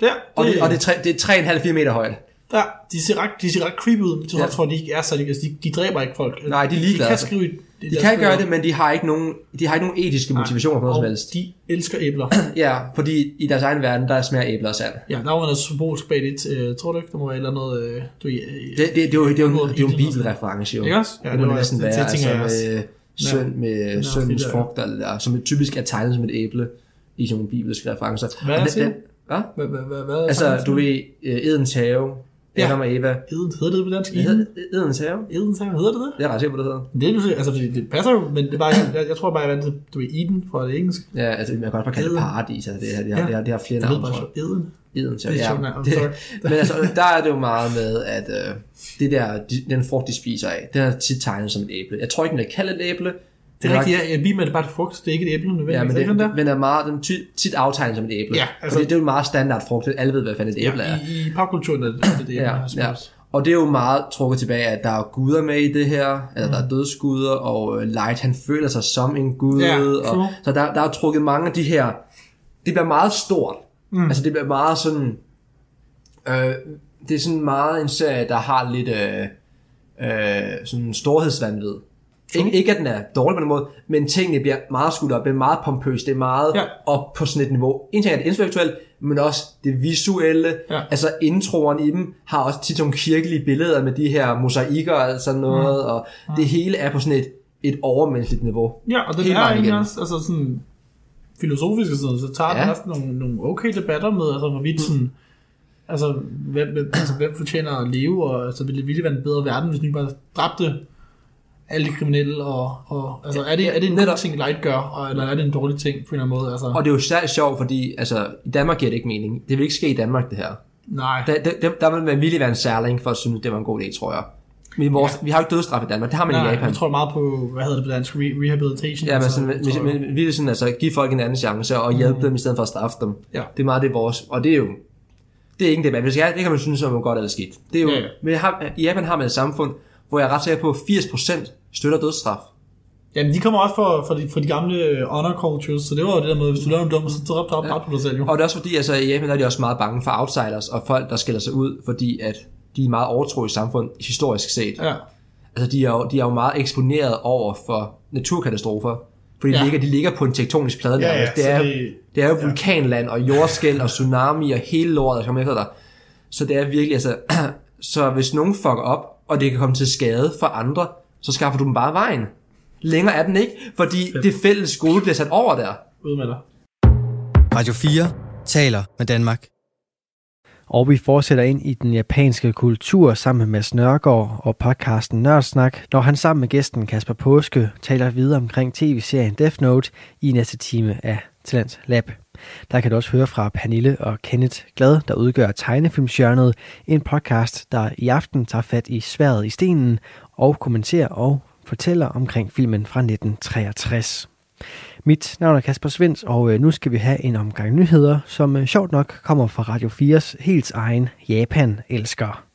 Der, Og det, og det, er, tre, det er 3,5-4 meter højt. Der, de ser ret, de ser ret creepy ud, til Ja. for, at de ikke er de, altså, de, de dræber ikke folk. Nej, de er De ligeglade, kan altså. skrive... De kan gøre det, men de har ikke nogen, de har ikke nogen etiske motivationer på noget som helst. de elsker æbler. [CLEARS THROAT] Ja, fordi i deres egen verden, der smager æbler og sand. Ja, der var noget symbolsk bag det. Øh, tror du ikke, der må være eller andet... Øh, du, øh, Det, det, det, er jo, det, er jo, en- det jo en noget. bibelreference, jo. Ikke også? Ja, det, det må var- det næsten det- være, det altså med søn, med er søndens ja. frugt, eller der, som et typisk er tegnet som et æble i sådan nogle bibelske referencer. Hvad er det, den- Hvad? Hvad, hvad, hvad, hvad Altså, du ved, øh, Edens have, Ja. Adam og Eva. Eden, hedder det på dansk? Hvad hedder det? Edens have? Eden, hedder det det? Det er ret sikker på, det hedder. Det, er, altså, fordi det passer jo, men det er bare, jeg, jeg tror bare, jeg er til, du ved, Eden fra det engelske. Ja, altså, man kan godt bare kalde det Eden. paradis, altså, det, her, det, har, Ja. det, det har flere Jeg navne, bare, tror jeg. så Eden. Edens Det er have, sjovt ja. Det, [LAUGHS] men altså, der er det jo meget med, at øh, det der, de, den frugt, de spiser af, den er tit tegnet som et æble. Jeg tror ikke, man kan kalde det et æble. Det er rigtigt, ja. Jeg bimer det er bare et frugt. Det er ikke et æble nødvendigvis. Ja, men er det, den der? den er meget, den er tit, aftegnet som et æble. Ja, altså, det, det er jo en meget standard frugt. Alle ved, hvad fanden et æble ja, er. i, i popkulturen er det er det, det Ja, ja. Og det er jo meget trukket tilbage, at der er guder med i det her, eller Mm. der er dødsguder, og øh, Light han føler sig som en gud, Ja, og, så der, der er trukket mange af de her, det bliver meget stort, mm. altså det bliver meget sådan, øh, det er sådan meget en serie, der har lidt øh, øh, sådan storhedsvandvid. Ikke, ikke at den er dårlig på den måde, men tingene bliver meget skudt op, det er meget pompøst, det er meget Ja. ja. op på sådan et niveau. En ting er det intellektuelle, men også det visuelle. Ja. Altså introen i dem har også tit nogle kirkelige billeder med de her mosaikker og sådan noget, mm. og det hele er på sådan et, et overmenneskeligt niveau. Ja, og Hele er egentlig også altså sådan filosofisk og sådan så tager ja. Ja. den også nogle, nogle okay debatter med, altså hvorvidt sådan, altså hvem, hvem, altså, hvem fortjener at leve, og altså, ville det ville være en bedre verden, hvis vi bare dræbte alle de kriminelle, og, og altså, er det, er det en god ting, Light gør, og, eller er det en dårlig ting på en eller anden måde? Altså, Og det er jo særligt sjovt, fordi altså, i Danmark giver det ikke mening. Det vil ikke ske i Danmark, det her. nej, Der, der, der, vil man virkelig være en særling for at synes, det var en god idé, tror jeg. Men vores, ja. Vi har jo ikke dødsstraf i Danmark, det har man nej, i Japan. jeg tror meget på, hvad hedder det på dansk, Re- rehabilitation? Ja, men altså, sådan, tror men, jeg. men, virkelig sådan, altså, give folk en anden chance og hjælpe mm. dem i stedet for at straffe dem. Ja. Det er meget det vores, og det er jo, det er ikke det, hvis jeg, det kan man synes om godt eller skidt. Det er jo, Ja, ja, ja. ja. Men har, i Japan har man et samfund, hvor jeg er ret sikker på, at 80% støtter dødsstraf. Jamen, de kommer også fra, fra, de, fra de gamle øh, honor cultures, så det var jo det der med, hvis du laver en dum, så dræbte du dræbte du dig selv jo. Og det er også fordi, altså i Japan er de også meget bange for outsiders og folk, der skiller sig ud, fordi at de er meget overtro i samfund, historisk set. Ja, Altså de er, jo, de er jo meget eksponeret over for naturkatastrofer. Fordi Ja. ja. de, ligger, de ligger på en tektonisk plade Ja, ja, det, er, det- det er jo vulkanland og jordskæl og tsunami og hele lortet, der kommer efter dig. Så det er virkelig, altså, [CLEARS THROAT] Så hvis nogen fucker op, og det kan komme til skade for andre, så skaffer du dem bare vejen. Længere er den ikke, fordi Fedt. det fælles skole bliver sat over der. Ud med dig. Radio 4 taler med Danmark. Og vi fortsætter ind i den japanske kultur sammen med Mads Nørgaard og podcasten Nørdsnak, når han sammen med gæsten Kasper Påske taler videre omkring tv-serien Death Note i næste time af Talents Lab. Der kan du også høre fra Pernille og Kenneth Glad, der udgør Tegnefilmsjørnet, en podcast, der i aften tager fat i sværet i stenen og kommenterer og fortæller omkring filmen fra 1963. Mit navn er Kasper Svens, og øh, nu skal vi have en omgang nyheder, som øh, sjovt nok kommer fra Radio 4's helt egen Japan-elsker.